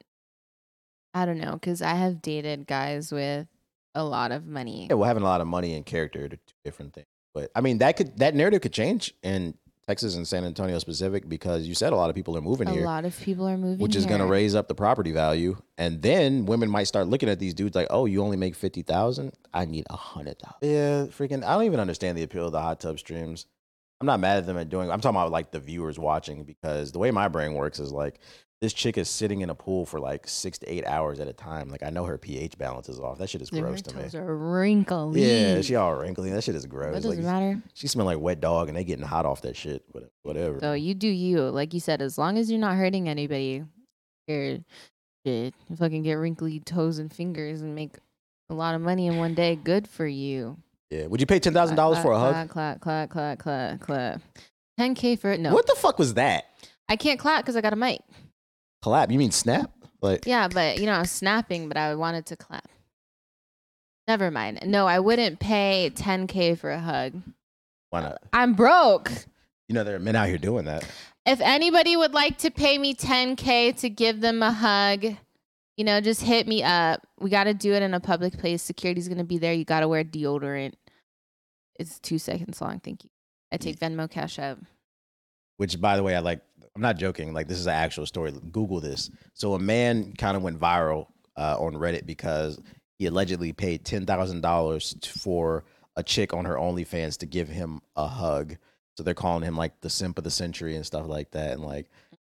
I don't know, because I have dated guys with a lot of money. Yeah, well, having a lot of money and character are two different things. But I mean, that could that narrative could change in Texas and San Antonio specific because you said a lot of people are moving A here, A lot of people are moving, which is going to raise up the property value, and then women might start looking at these dudes like, "Oh, you only make fifty thousand? I need a hundred thousand. Yeah, freaking. I don't even understand the appeal of the hot tub streams. I'm not mad at them at doing. I'm talking about like the viewers watching because the way my brain works is like this chick is sitting in a pool for like six to eight hours at a time. Like I know her pH balance is off. That shit is gross to me. are wrinkly. Yeah, she all wrinkly. That shit is gross. What does Like, matter? she smell like wet dog, and they getting hot off that shit. But whatever. So you do you, like you said, as long as you're not hurting anybody, you're shit. You fucking get wrinkly toes and fingers and make a lot of money in one day. Good for you. Yeah. Would you pay ten thousand dollars for a hug? Clap, clap, clap, clap, clap, clap. 10k for no. What the fuck was that? I can't clap because I got a mic. Clap? You mean snap? Like Yeah, but you know, I was snapping, but I wanted to clap. Never mind. No, I wouldn't pay 10k for a hug. why not? I'm broke. You know there are men out here doing that. If anybody would like to pay me 10k to give them a hug, you know, just hit me up. We got to do it in a public place. Security's going to be there. You got to wear deodorant. It's 2 seconds long. Thank you. I take Venmo Cash App. Which, by the way, I like. I'm not joking. Like this is an actual story. Google this. So a man kind of went viral uh, on Reddit because he allegedly paid ten thousand dollars for a chick on her OnlyFans to give him a hug. So they're calling him like the simp of the century and stuff like that. And like,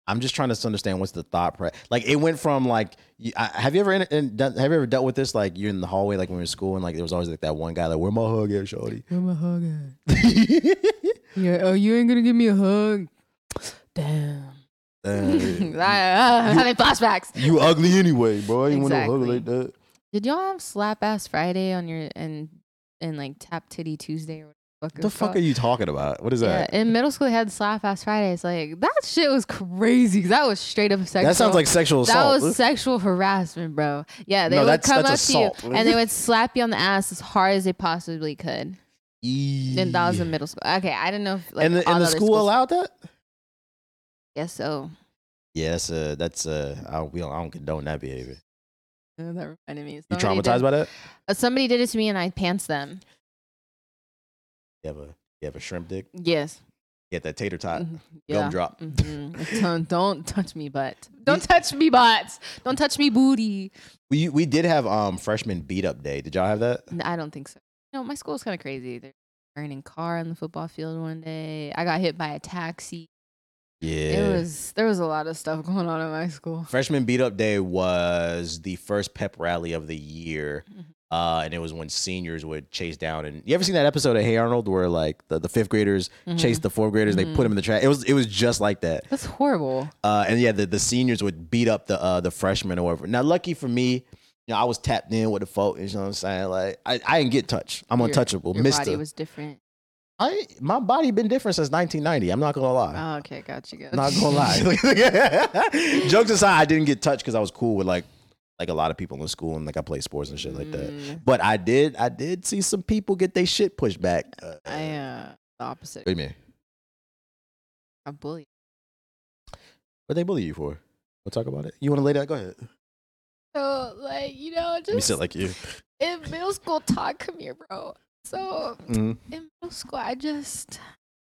I'm just trying to understand what's the thought. Pre- like, it went from like, you, I, have you ever in, in, done, have you ever dealt with this? Like, you're in the hallway, like when you're in school, and like there was always like that one guy, like, where my hug at, shorty? Where my hug at? Yeah, oh, you ain't going to give me a hug. Damn. Uh, I'm having flashbacks. you ugly anyway, bro. You want to hug Exactly. like that? Did y'all have slap ass Friday on your and and like tap titty Tuesday or what the fuck? What are you talking about? What is Yeah, that? in middle school they had slap ass Fridays. Like that shit was crazy. 'cause That was straight up sexual. That sounds like sexual assault. that was sexual harassment, bro. Yeah, they No, would that's- come that's up to you and they would slap you on the ass as hard as they possibly could. And that was in middle school. Okay, I didn't know if like and the, all and the other school schools- allowed that? Yes, so. Yeah, that's uh, that's uh, I don't, we don't, I don't condone that behavior. That reminded me. You traumatized did- by that? uh, Somebody did it to me and I pants them. You have a you have a shrimp dick? Yes. Get that tater tot Mhm. gum drop. Mhm. don't, don't touch me butt. Don't touch me butts. Don't touch me booty. We we did have um freshman beat up day. Did y'all have that? I don't think so. No, my school's kind of crazy. They're burning car on the football field one day. I got hit by a taxi. Yeah. It was there was a lot of stuff going on at my school. Freshman beat up day was the first pep rally of the year. Mhm. Uh, and it was when seniors would chase down and you ever seen that episode of Hey Arnold where like the, the fifth graders chase the fourth graders, they put them in the trash. It was it was just like that. That's horrible. Uh, and yeah, the, the seniors would beat up the uh, the freshmen or whatever. Now, lucky for me, you know, I was tapped in with the folk. You know what I'm saying? Like, I, I didn't get touched. I'm Your- untouchable, Your Mister. body was different. I my body been different since 1990. I'm not gonna lie. Oh, okay, got you. Got not gonna lie. Jokes aside, I didn't get touched because I was cool with like like a lot of people in school and like I play sports and shit like that. Mm, But I did I did see some people get their shit pushed back. Uh, I uh the opposite. what do you mean? I bully. What they bully you for? We'll talk about it. You want to lay that? Go ahead. So like you know Let me just sit like you. in middle school talk. Come here, bro. So Mhm. in middle school, I just,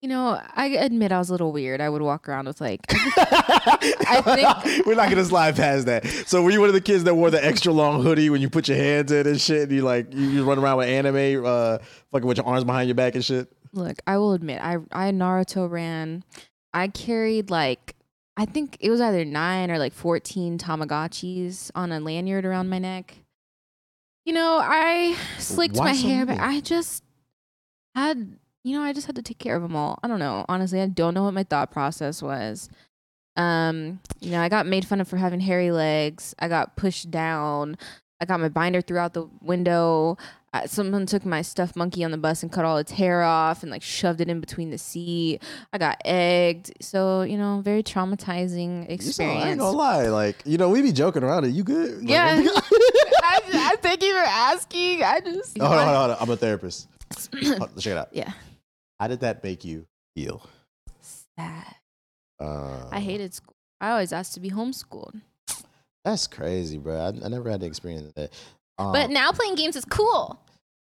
you know, I admit I was a little weird. I would walk around with like, I think- we're not gonna slide past that. So were you one of the kids that wore the extra long hoodie when you put your hands in and shit, and you like you, you run around with anime, uh, fucking with your arms behind your back and shit? look, I will admit, I I Naruto ran. I carried like, I think it was either nine or like fourteen Tamagotchis on a lanyard around my neck. You know, I slicked Why my so hair, but I just had, you know, I just had to take care of them all. I don't know. Honestly, I don't know what my thought process was. Um, you know, I got made fun of for having hairy legs. I got pushed down. I got my binder threw out the window. Uh, someone took my stuffed monkey on the bus and cut all its hair off and like shoved it in between the seat. I got egged. So, you know, very traumatizing You experience. I ain't gonna lie, like you know, we be joking around. Are you good? Like, Yeah. I, I thank you for asking. I just hold on, hold on, hold on. I'm a therapist. Check it out. Yeah. How did that make you feel? Sad. Uh, I hated school. I always asked to be homeschooled. That's crazy, bro. I, I never had the experience of that. Um, But now playing games is cool.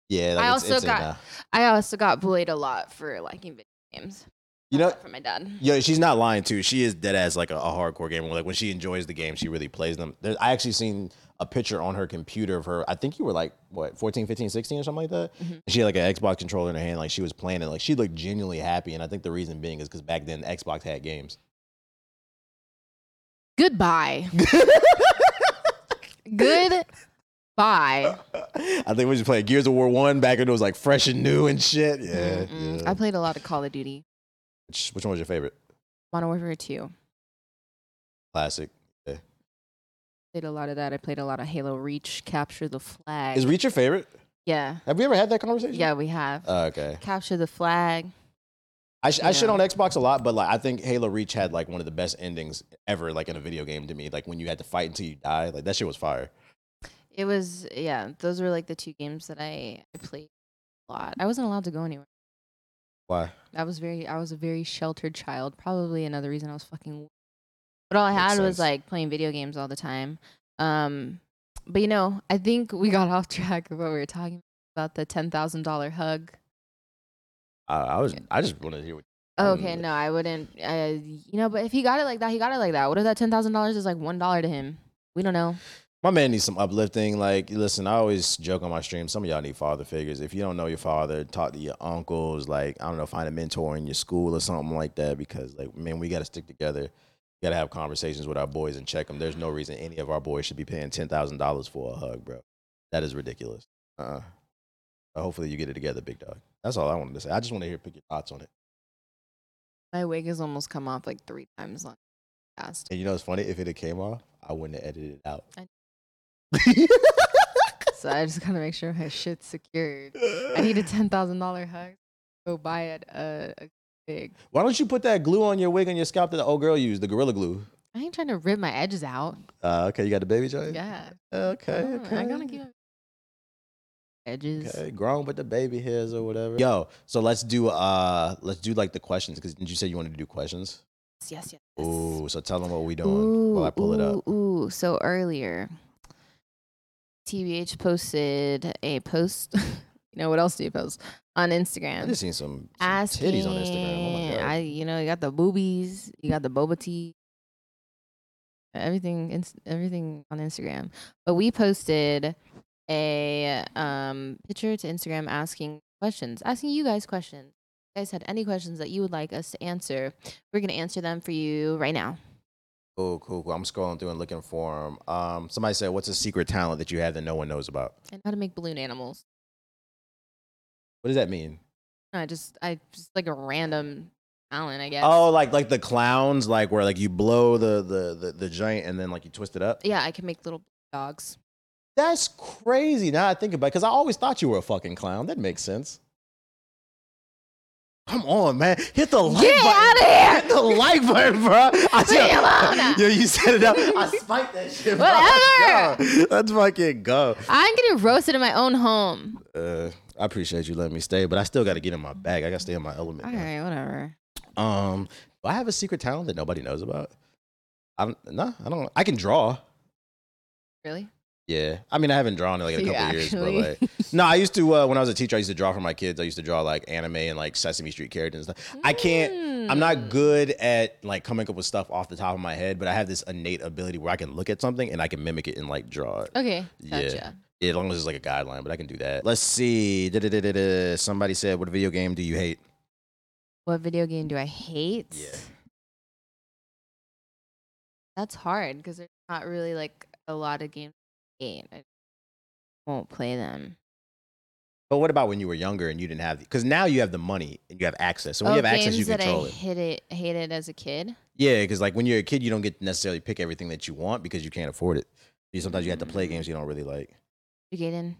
yeah, like I it's- also it's got-. I also got bullied a lot for liking video games. You know, from my dad. Yeah, she's not lying too. She is dead as like a, a hardcore gamer. Like when she enjoys the game, she really plays them. There, I actually seen a picture on her computer of her. I think you were like what 14, 15, 16 or something like that. Mhm. She had like an Xbox controller in her hand, like she was playing it. Like she looked genuinely happy, and I think the reason being is because back then Xbox had games. Goodbye. Goodbye. I think we just played Gears of War one back when it was like fresh and new and shit. Yeah, yeah. I played a lot of Call of Duty. Which, which one was your favorite? Modern Warfare 2. Classic. Played a lot of that. I played a lot of Halo Reach, Capture the Flag. Is Reach your favorite? yeah. Have we ever had that conversation? Yeah, we have. Oh, okay. Capture the Flag. I, sh- I shit on Xbox a lot, but like I think Halo Reach had like one of the best endings ever, like in a video game to me. Like when you had to fight until you die, like that shit was fire. It was, yeah, those were like the two games that I, I played a lot. I wasn't allowed to go anywhere. Why? I was very, I was a very sheltered child. Probably another reason I was fucking. But all I had was like playing video games all the time. Um, but you know, I think we got off track of what we were talking about the ten thousand dollar hug. I, I was. I just wanted to hear what. Oh, okay, no, I wouldn't. Uh, you know, but if he got it like that, he got it like that. What if that ten thousand dollars is like one dollar to him? We don't know. My man needs some uplifting. Like, listen, I always joke on my stream. Some of y'all need father figures. If you don't know your father, talk to your uncles. Like, I don't know, find a mentor in your school or something like that. Because, like, man, we got to stick together. Got to have conversations with our boys and check them. There's no reason any of our boys should be paying ten thousand dollars for a hug, bro. That is ridiculous. Uh, but hopefully, you get it together, big dog. That's all I wanted to say. I just want to hear pick your thoughts on it. My wig has almost come off like three times on past. And you know, it's funny. If it had came off, I wouldn't have edited it out. I- So I just gotta make sure my shit's secured. I need a ten thousand dollar hug. Go buy it a, a wig. Why don't you put that glue on your wig on your scalp that the old girl used, the gorilla glue? I ain't trying to rip my edges out. Uh, okay, you got the baby joint. Yeah. Okay, Uh, okay. I gotta keep edges. Okay, grown with the baby hairs or whatever. Yo, so let's do uh, let's do like the questions because did you say you wanted to do questions? Yes, yes. yes. Ooh, so tell them what we doing Ooh, while I pull it up. ooh, Ooh, so earlier, TBH posted a post. you know what else do you post on I Instagram? just seen some, some Asking, titties on Instagram. Oh. I, you know, you got the boobies, you got the boba tea, everything, everything on Instagram. But we posted a um picture to Instagram asking questions, asking you guys questions. If you guys had any questions that you would like us to answer, we're gonna answer them for you right now. cool, cool, cool. I'm scrolling through and looking for them. Um, somebody said, "What's a secret talent that you have that no one knows about?" And how to make balloon animals. What does that mean? I just, I just like a random talent, I guess. Oh, like like the clowns, like where like you blow the the the, the joint and then like you twist it up. yeah, I can make little dogs. That's crazy. Now I think about it, because I always thought you were a fucking clown. That makes sense. Come on, man. Hit the like button. Get button. outta here! Hit the like button, bro. I Leave me alone. Yo, you set it up. I spiked that shit. Bro. Whatever. Let's go. Let's fucking go. I'm getting roasted in my own home. Uh, I appreciate you letting me stay, but I still got to get in my bag. I got to stay in my element. All man. right, whatever. Um, do I have a secret talent that nobody knows about? I'm no, I don't. I can draw. Really? Yeah, I mean, I haven't drawn in like a couple years, but like, no, I used to uh, when I was a teacher. I used to draw for my kids. I used to draw like anime and like Sesame Street characters and stuff. I can't. I'm not Mm. good at like coming up with stuff off the top of my head, but I have this innate ability where I can look at something and I can mimic it and like draw it. Okay, gotcha. Yeah, as long as it's like a guideline, but I can do that. Let's see. Da-da-da-da-da. Somebody said, "What video game do you hate?" What video game do I hate? Yeah. That's hard because there's not really like a lot of games I hate. I won't play them. But what about when you were younger and you didn't have? Because now you have the money and you have access. So when oh, you have games access, you that control I it. hit it hated as a kid. Yeah, because like when you're a kid, you don't get to necessarily pick everything that you want because you can't afford it. You sometimes you have to play Mm. games you don't really like. Gaiden.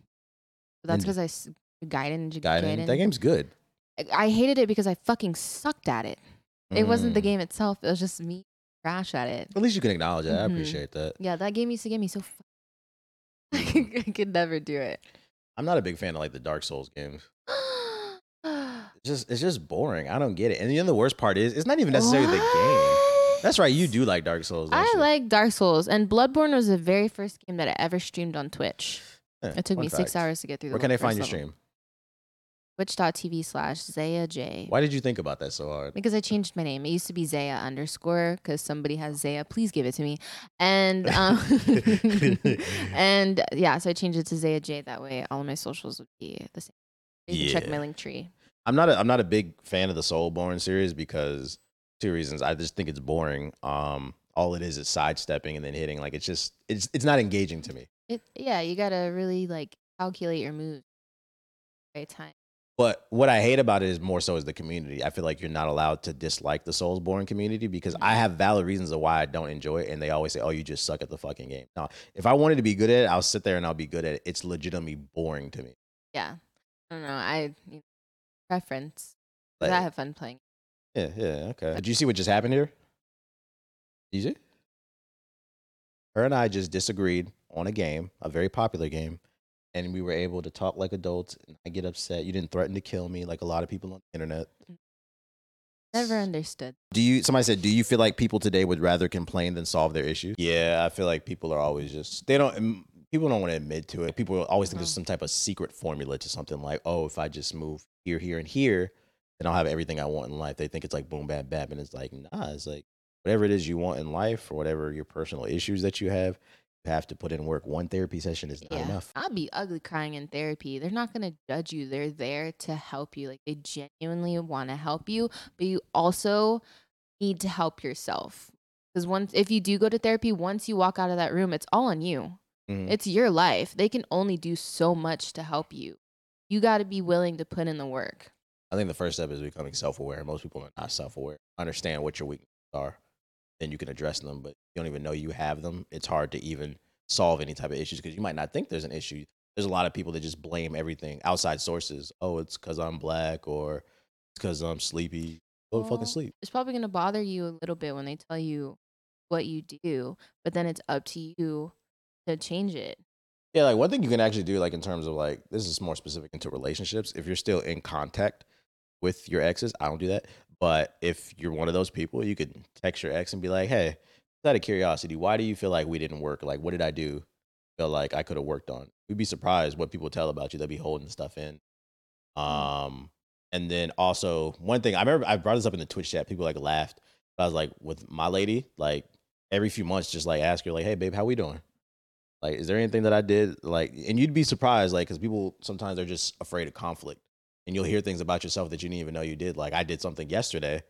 But that's because I s- Gaiden. J- Gaiden, Gaiden. that game's good. I- I hated it because I fucking sucked at it. It wasn't the Mm. game itself. It was just me trash at it. At least you can acknowledge that. I Mhm. appreciate that. Yeah, that game used to get me so. Fu- I could- I could never do it. I'm not a big fan of like the Dark Souls games. It's just it's just boring. I don't get it. And you know the worst part is it's not even necessarily the game. That's right. You do like Dark Souls. don't I you? like Dark Souls, and Bloodborne was the very first game that I ever streamed on Twitch. Yeah, It took me six hours to get through. Where can they find your level. stream? Twitch.tv slash Zaya J. Why did you think about that so hard? Because I changed my name. It used to be Zaya underscore because somebody has Zaya. Please give it to me. And um, and yeah, so I changed it to Zaya J. That way, all of my socials would be the same. You can check my link tree. I'm not a I'm not a big fan of the Soulsborne series because two reasons. I just think it's boring. Um, all it is is sidestepping and then hitting. Like it's just it's it's not engaging to me. It yeah, you gotta really like calculate your moves. Right time. But what I hate about it is more so is the community. I feel like you're not allowed to dislike the Soulsborne community because I mm-hmm. have valid reasons of why I don't enjoy it, and they always say, "Oh, you just suck at the fucking game." No, if I wanted to be good at it, I'll sit there and I'll be good at it. It's legitimately boring to me. Yeah. I don't know. I you know, preference. Like- I have fun playing. Yeah, yeah, okay. Did you see what just happened here? Did you see? Her and I just disagreed on a game, a very popular game, and we were able to talk like adults. And I get upset. You didn't threaten to kill me like a lot of people on the internet. Never understood. Do you? Somebody said, do you feel like people today would rather complain than solve their issues? Yeah, I feel like people are always just they don't. mm, People don't want to admit to it. People always think there's some type of secret formula to something like, oh, if I just move here, here, and here, then I'll have everything I want in life. They think it's like boom, bam, bam, and it's like nah. It's like whatever it is you want in life or whatever your personal issues that you have, you have to put in work. One therapy session is not Yeah. enough. I'll be ugly crying in therapy. They're not going to judge you. They're there to help you. Like they genuinely want to help you, but you also need to help yourself. Because once, if you do go to therapy, once you walk out of that room, it's all on you. Mhm. It's your life. They can only do so much to help you. You got to be willing to put in the work. I think the first step is becoming self aware. Most people are not self aware. Understand what your weaknesses are, then you can address them. But you don't even know you have them. It's hard to even solve any type of issues because you might not think there's an issue. There's a lot of people that just blame everything outside sources. Oh, it's because I'm black or it's because I'm sleepy. Go Well, fucking sleep. It's probably going to bother you a little bit when they tell you what you do, but then it's up to you to change it. Yeah, like one thing you can actually do, like in terms of like this is more specific into relationships. If you're still in contact with your exes, I don't do that. But if you're one of those people, you could text your ex and be like, "Hey, out of curiosity, why do you feel like we didn't work? Like, what did I do? Feel like I could have worked on? We'd be surprised what people tell about you. They'll be holding stuff in. Um, and then also one thing I remember I brought this up in the Twitch chat. People like laughed. But I was like, with my lady, like every few months, just like ask her, like, "Hey, babe, how we doing?" Like, is there anything that I did? Like, and you'd be surprised, like, because people sometimes they're just afraid of conflict, and you'll hear things about yourself that you didn't even know you did. Like, I did something yesterday.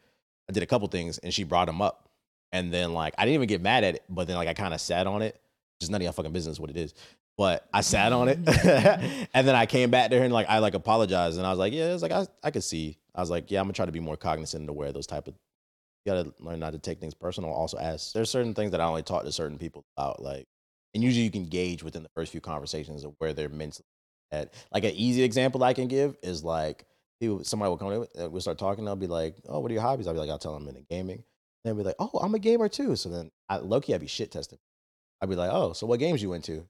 I did a couple things, and she brought them up, and then like I didn't even get mad at it, but then like I kind of sat on it. Just none of y'all fucking business what it is. But I sat on it, and then I came back to her and like I like apologized, and I was like, yeah, it's like I I could see. I was like, yeah, I'm gonna try to be more cognizant and aware of those type of. You gotta learn not to take things personal. Also, ask. There's certain things that I only talk to certain people about, like and usually you can gauge within the first few conversations of where they're mentally at. Like an easy example I can give is like people, somebody will come in, uh, we'll start talking. They'll be like, "Oh, what are your hobbies?" I'll be like, "I'll tell them I'm into gaming." And they'll be like, "Oh, I'm a gamer too." So then, I, low key, I'd be shit testing. I'd be like, "Oh, so what games you into?"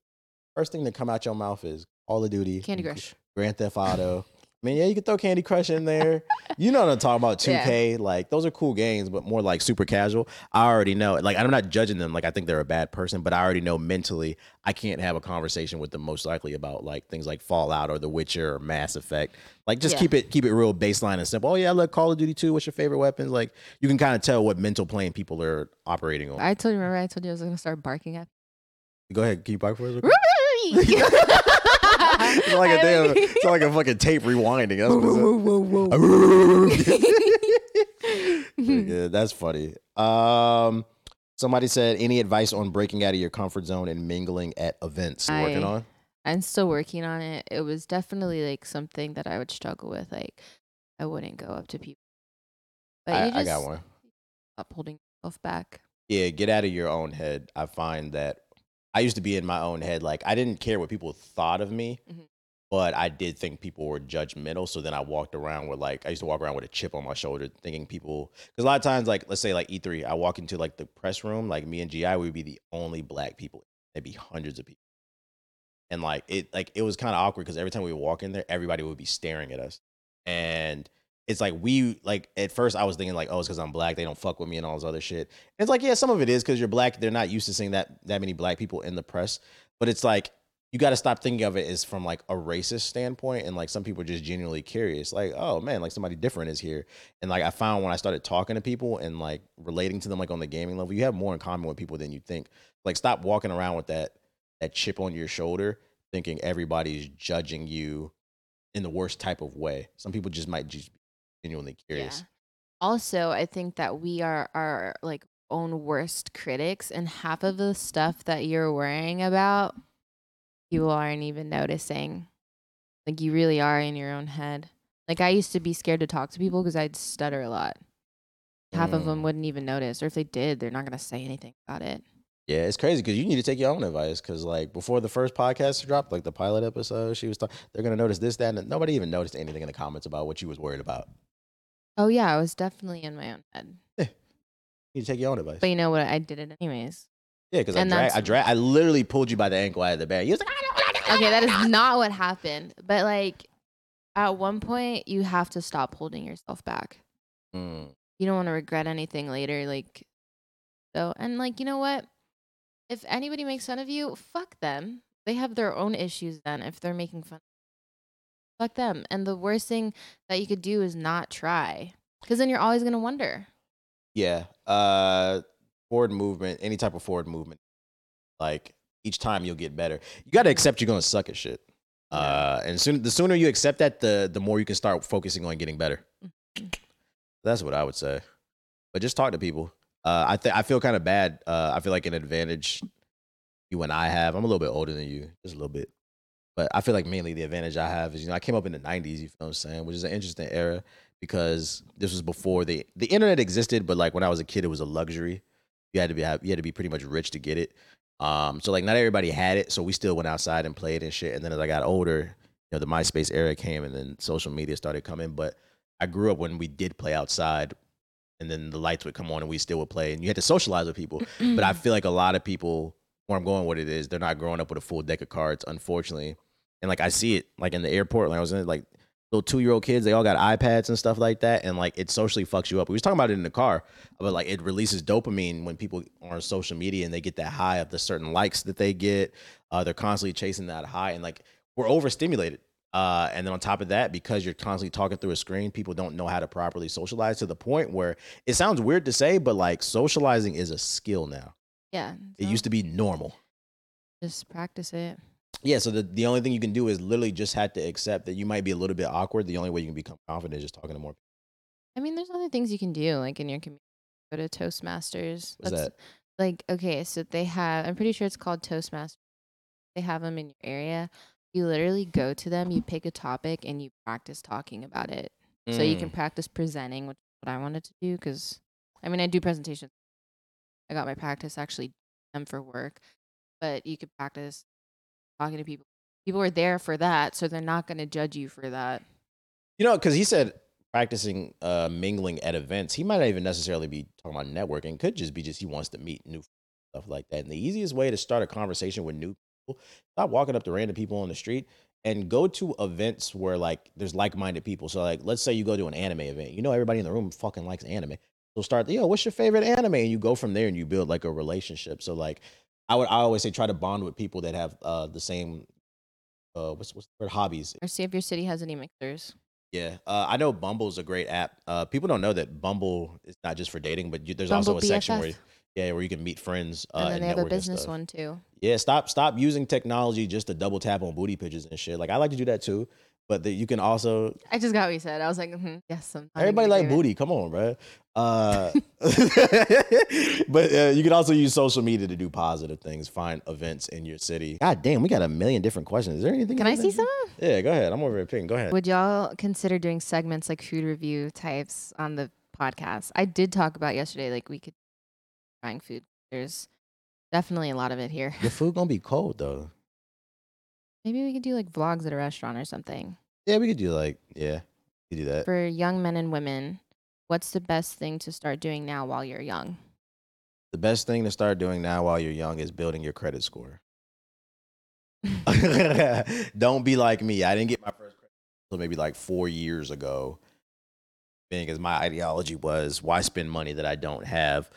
First thing that come out your mouth is Call of Duty, Candy Crush. Grand Theft Auto. I mean, yeah, you can throw Candy Crush in there. You know what I'm talking about? 2K. Like those are cool games, but more like super casual. I already know. Like I'm not judging them. Like I think they're a bad person, but I already know mentally I can't have a conversation with them most likely about like things like Fallout or The Witcher or Mass Effect. Like just Yeah. keep it keep it real baseline and simple. Oh yeah, I love Call of Duty 2. What's your favorite weapons? Like you can kind of tell what mental plane people are operating on. I told you, remember I told you I was going to start barking at Go ahead, keep barking for us. it's like a damn, it's like a fucking tape rewinding. That's what it's- Pretty good. That's funny. Um, somebody said, any advice on breaking out of your comfort zone and mingling at events? You working I- on? I'm still working on it. It was definitely like something that I would struggle with. Like I wouldn't go up to people. But I, you just I got one. stop holding yourself back. Yeah, get out of your own head. I find that I used to be in my own head. Like I didn't care what people thought of me, Mhm. but I did think people were judgmental. So then I walked around with like I used to walk around with a chip on my shoulder, thinking people. Because a lot of times, like let's say like E3, I walk into like the press room, like me and Gi would be the only black people. There'd be hundreds of people, and like it, like it was kind of awkward because every time we would walk in there, everybody would be staring at us, and it's like we like at first I was thinking like, oh, it's because I'm black, they don't fuck with me and all this other shit. And it's like, yeah, some of it is because you're black. They're not used to seeing that that many black people in the press. But it's like you got to stop thinking of it as from like a racist standpoint and like some people are just genuinely curious like oh man like somebody different is here and like i found when i started talking to people and like relating to them like on the gaming level you have more in common with people than you think like stop walking around with that that chip on your shoulder thinking everybody's judging you in the worst type of way some people just might just be genuinely curious Yeah. Also, I think that we are our like own worst critics, and half of the stuff that you're worrying about, people aren't even noticing. Like you really are in your own head. Like I used to be scared to talk to people because I'd stutter a lot. Half of them Mm. wouldn't even notice, or if they did, they're not gonna say anything about it. Yeah, it's crazy because you need to take your own advice. Because like before the first podcast dropped, like the pilot episode, she was talking. They're gonna notice this, that, and nobody even noticed anything in the comments about what you was worried about. Oh yeah, I was definitely in my own head. You need to take your own advice. But you know what? I did it anyways. yeah, because I and drag, I drag, I literally pulled you by the ankle out of the bed. You was like, I don't. Okay, that is not what happened. But like at one point you have to stop holding yourself back. Mm, You don't want to regret anything later like so and like you know what? If anybody makes fun of you, fuck them. They have their own issues then if they're making fun. Fuck them. And the worst thing that you could do is not try. Cuz then you're always going to wonder. yeah. Uh, forward movement, any type of forward movement, like each time you'll get better. You got to accept you're gonna suck at shit. Yeah. Uh, and soon, the sooner you accept that, the the more you can start focusing on getting better. Mhm. That's what I would say. But just talk to people. Uh, I th- I feel kind of bad. Uh, I feel like an advantage you and I have. I'm a little bit older than you, just a little bit. But I feel like mainly the advantage I have is you know I came up in the '90s. You feel what I'm saying? Which is an interesting era because this was before the the internet existed. But like when I was a kid, it was a luxury. You had to be you had to be pretty much rich to get it. Um, so like not everybody had it. So we still went outside and played and shit. And then as I got older, you know, the MySpace era came and then social media started coming. But I grew up when we did play outside and then the lights would come on and we still would play and you had to socialize with people. But I feel like a lot of people, where I'm going with it is they're not growing up with a full deck of cards, unfortunately. And like I see it like in the airport, like I was in like little two year old kids, they all got iPads and stuff like that. And like it socially fucks you up. We was talking about it in the car, but like it releases dopamine when people are on social media and they get that high of the certain likes that they get. Uh, they're constantly chasing that high and like we're overstimulated. Uh, and then on top of that, because you're constantly talking through a screen, people don't know how to properly socialize to the point where it sounds weird to say, but like socializing is a skill now. yeah. It used to be normal. just practice it. Yeah, so the, the only thing you can do is literally just have to accept that you might be a little bit awkward. The only way you can become confident is just talking to more people. I mean, there's other things you can do, like in your community. Go to Toastmasters. What's That's- that? Like, okay, so they have. I'm pretty sure it's called Toastmasters. They have them in your area. You literally go to them. You pick a topic and you practice talking about it. So you can Mm. practice presenting, which is what I wanted to do. Because, I mean, I do presentations. I got my practice actually them for work, but you could practice talking to people. People are there for that, so they're not going to judge you for that. You know, because he said practicing uh, mingling at events, he might not even necessarily be talking about networking. Could just be just he wants to meet new stuff like that. And the easiest way to start a conversation with new people, stop walking up to random people on the street and go to events where like there's like-minded people. So like, let's say you go to an anime event. You know, everybody in the room fucking likes anime. So start, yo, what's your favorite anime? And you go from there and you build like a relationship. So like, I would I always say try to bond with people that have uh, the same uh, what's what's the word hobbies Or see if your city has any mixers. yeah, uh, I know Bumble's a great app. Uh, people don't know that Bumble is not just for dating, but you, there's Bumble also a section where yeah, where you can meet friends. Uh, and then they have a business one too. Yeah, stop stop using technology just to double tap on booty pictures and shit. Like I like to do that too, but the, you can also I just got what you said. I was like, mhm, yes, I'm everybody like booty. Come on, bro. Uh, but uh, you can also use social media to do positive things. Find events in your city. God damn, we got a million different questions. Is there anything? Can I see some? Yeah, go ahead. I'm over here picking. Go ahead. Would y'all consider doing segments like food review types on the podcast? I did talk about yesterday, like we could trying food. There's definitely a lot of it here. Your food gonna be cold though. Maybe we could do like vlogs at a restaurant or something. Yeah, we could do like yeah, we could do that. For young men and women, what's the best thing to start doing now while you're young? The best thing to start doing now while you're young is building your credit score. Don't be like me. I didn't get my first credit until maybe like four years ago. is my ideology was why spend money that I don't have.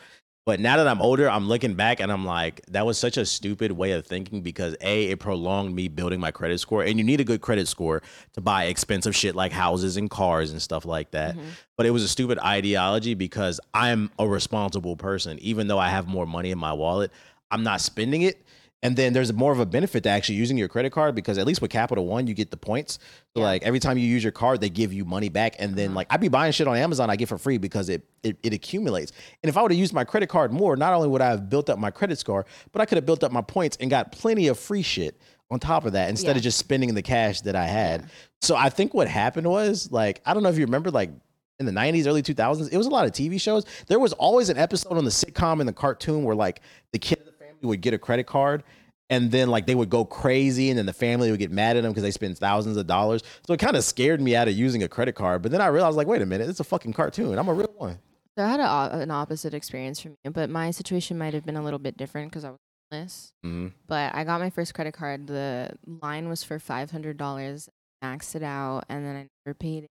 But now that I'm older, I'm looking back and I'm like, that was such a stupid way of thinking because A, it prolonged me building my credit score. And you need a good credit score to buy expensive shit like houses and cars and stuff like that. Mhm. But it was a stupid ideology because I'm a responsible person. Even though I have more money in my wallet, I'm not spending it. And then there's more of a benefit to actually using your credit card because at least with Capital One, you get the points. So Yeah. like every time you use your card, they give you money back. And then Uh-huh. like I'd be buying shit on Amazon, I get for free because it it, it accumulates. And if I would have used my credit card more, not only would I have built up my credit score, but I could have built up my points and got plenty of free shit on top of that instead Yeah. of just spending the cash that I had. Yeah. So I think what happened was like I don't know if you remember like in the 90s, early 2000s, it was a lot of TV shows. There was always an episode on the sitcom and the cartoon where like the kid of the family would get a credit card and then like they would go crazy and then the family would get mad at them because they spend thousands of dollars. So it kind of scared me out of using a credit card. But then I realized like, wait a minute, it's a fucking cartoon. I'm a real one. So I had a, an opposite experience from you, but my situation might have been a little bit different because I was homeless. Mm-hmm. But I got my first credit card. The line was for five hundred dollars. Maxed it out, and then I never paid it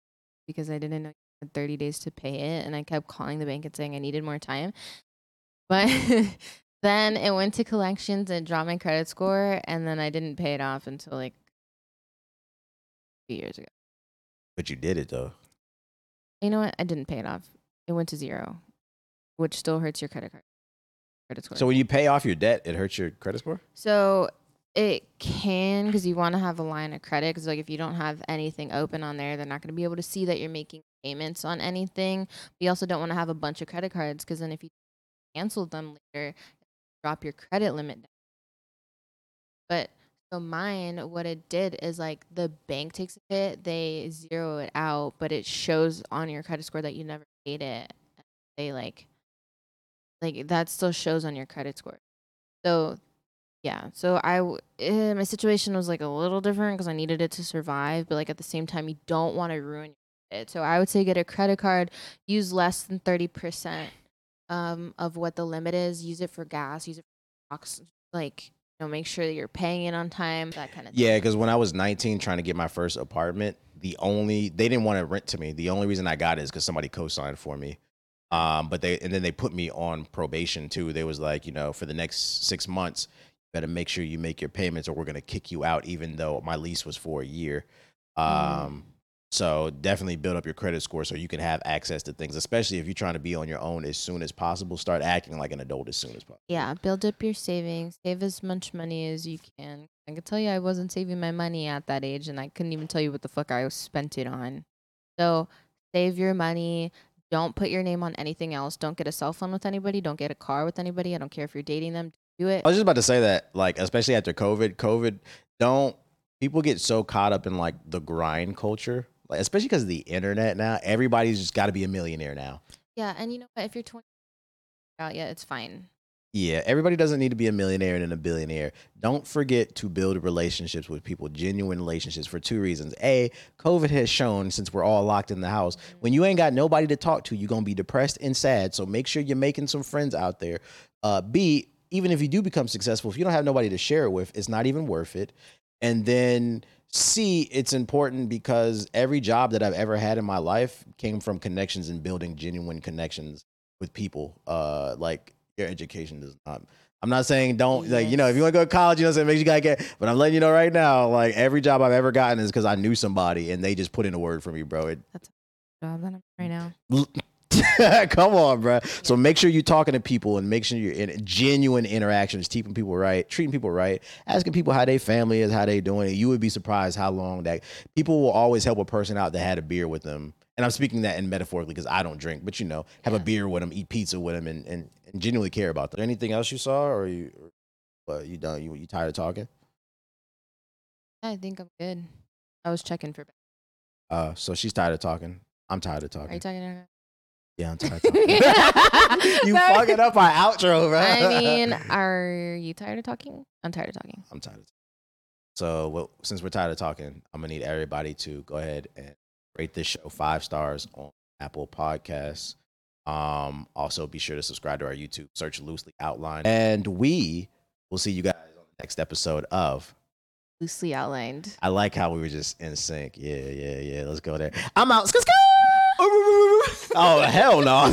because I didn't know you had thirty days to pay it, and I kept calling the bank and saying I needed more time. But then it went to collections and dropped my credit score, and then I didn't pay it off until like two years ago. But you did it though. You know what? I didn't pay it off. It went to zero, which still hurts your credit card credit score. So when you pay off your debt, it hurts your credit score? So it can because you want to have a line of credit because like if you don't have anything open on there, they're not going to be able to see that you're making payments on anything. But you also don't want to have a bunch of credit cards because then if you cancel them later, drop your credit limit down. But so mine, what it did is like the bank takes a hit, they zero it out, but it shows on your credit score that you never paid it. They like, like that still shows on your credit score. So yeah, so I, eh, my situation was like a little different because I needed it to survive, but like at the same time, you don't want to ruin it. So I would say get a credit card, use less than thirty percent um of what the limit is. Use it for gas, use it for box, like you know, make sure that you're paying it on time, that kind of thing. Yeah, because when I was 19 trying to get my first apartment, the only they didn't want to rent to me. The only reason I got it is because somebody co-signed for me. Um, but they and then they put me on probation too. They was like, you know, for the next six months, you better make sure you make your payments, or we're gonna kick you out, even though my lease was for a year. Um, so definitely build up your credit score so you can have access to things, especially if you're trying to be on your own as soon as possible. Start acting like an adult as soon as possible. Yeah, build up your savings, save as much money as you can. I can tell you I wasn't saving my money at that age and I couldn't even tell you what the fuck I spent it on. So save your money. Don't put your name on anything else. Don't get a cell phone with anybody. Don't get a car with anybody. I don't care if you're dating them. Do it. I was just about to say that, like, especially after COVID, COVID, don't people get so caught up in like the grind culture, like, especially because of the internet now. Everybody's just got to be a millionaire now. Yeah, and you know what? If you're 20 out yet, it's fine. Yeah, everybody doesn't need to be a millionaire and then a billionaire. Don't forget to build relationships with people, genuine relationships for two reasons. A, COVID has shown since we're all locked in the house, when you ain't got nobody to talk to, you're going to be depressed and sad. So make sure you're making some friends out there. Uh, B, even if you do become successful, if you don't have nobody to share it with, it's not even worth it. And then C, it's important because every job that I've ever had in my life came from connections and building genuine connections with people. Uh, like your education does not. I'm not saying don't like you know if you want to go to college, you know, what I'm saying make sure you gotta get. But I'm letting you know right now, like every job I've ever gotten is because I knew somebody and they just put in a word for me, bro. It, That's a Job that I'm right now. Come on, bro. So make sure you're talking to people and make sure you're in genuine interactions, keeping people right, treating people right, asking people how their family is, how they doing. You would be surprised how long that people will always help a person out that had a beer with them. And I'm speaking that in metaphorically because I don't drink, but you know, have a beer with them, eat pizza with them, and, and, and genuinely care about them. Anything else you saw, or you, or, you done? You you tired of talking? I think I'm good. I was checking for. Uh, so she's tired of talking. I'm tired of talking. Are you talking to her? Yeah, I'm tired talking. you fucking up our outro, bro. I mean, are you tired of talking? I'm tired of talking. I'm tired of talking. So well, since we're tired of talking, I'm gonna need everybody to go ahead and rate this show five stars on Apple Podcasts. Um, also be sure to subscribe to our YouTube, search loosely outlined, and we will see you guys on the next episode of. Loosely outlined. I like how we were just in sync. Yeah, yeah, yeah. Let's go there. I'm out. Oh hell no.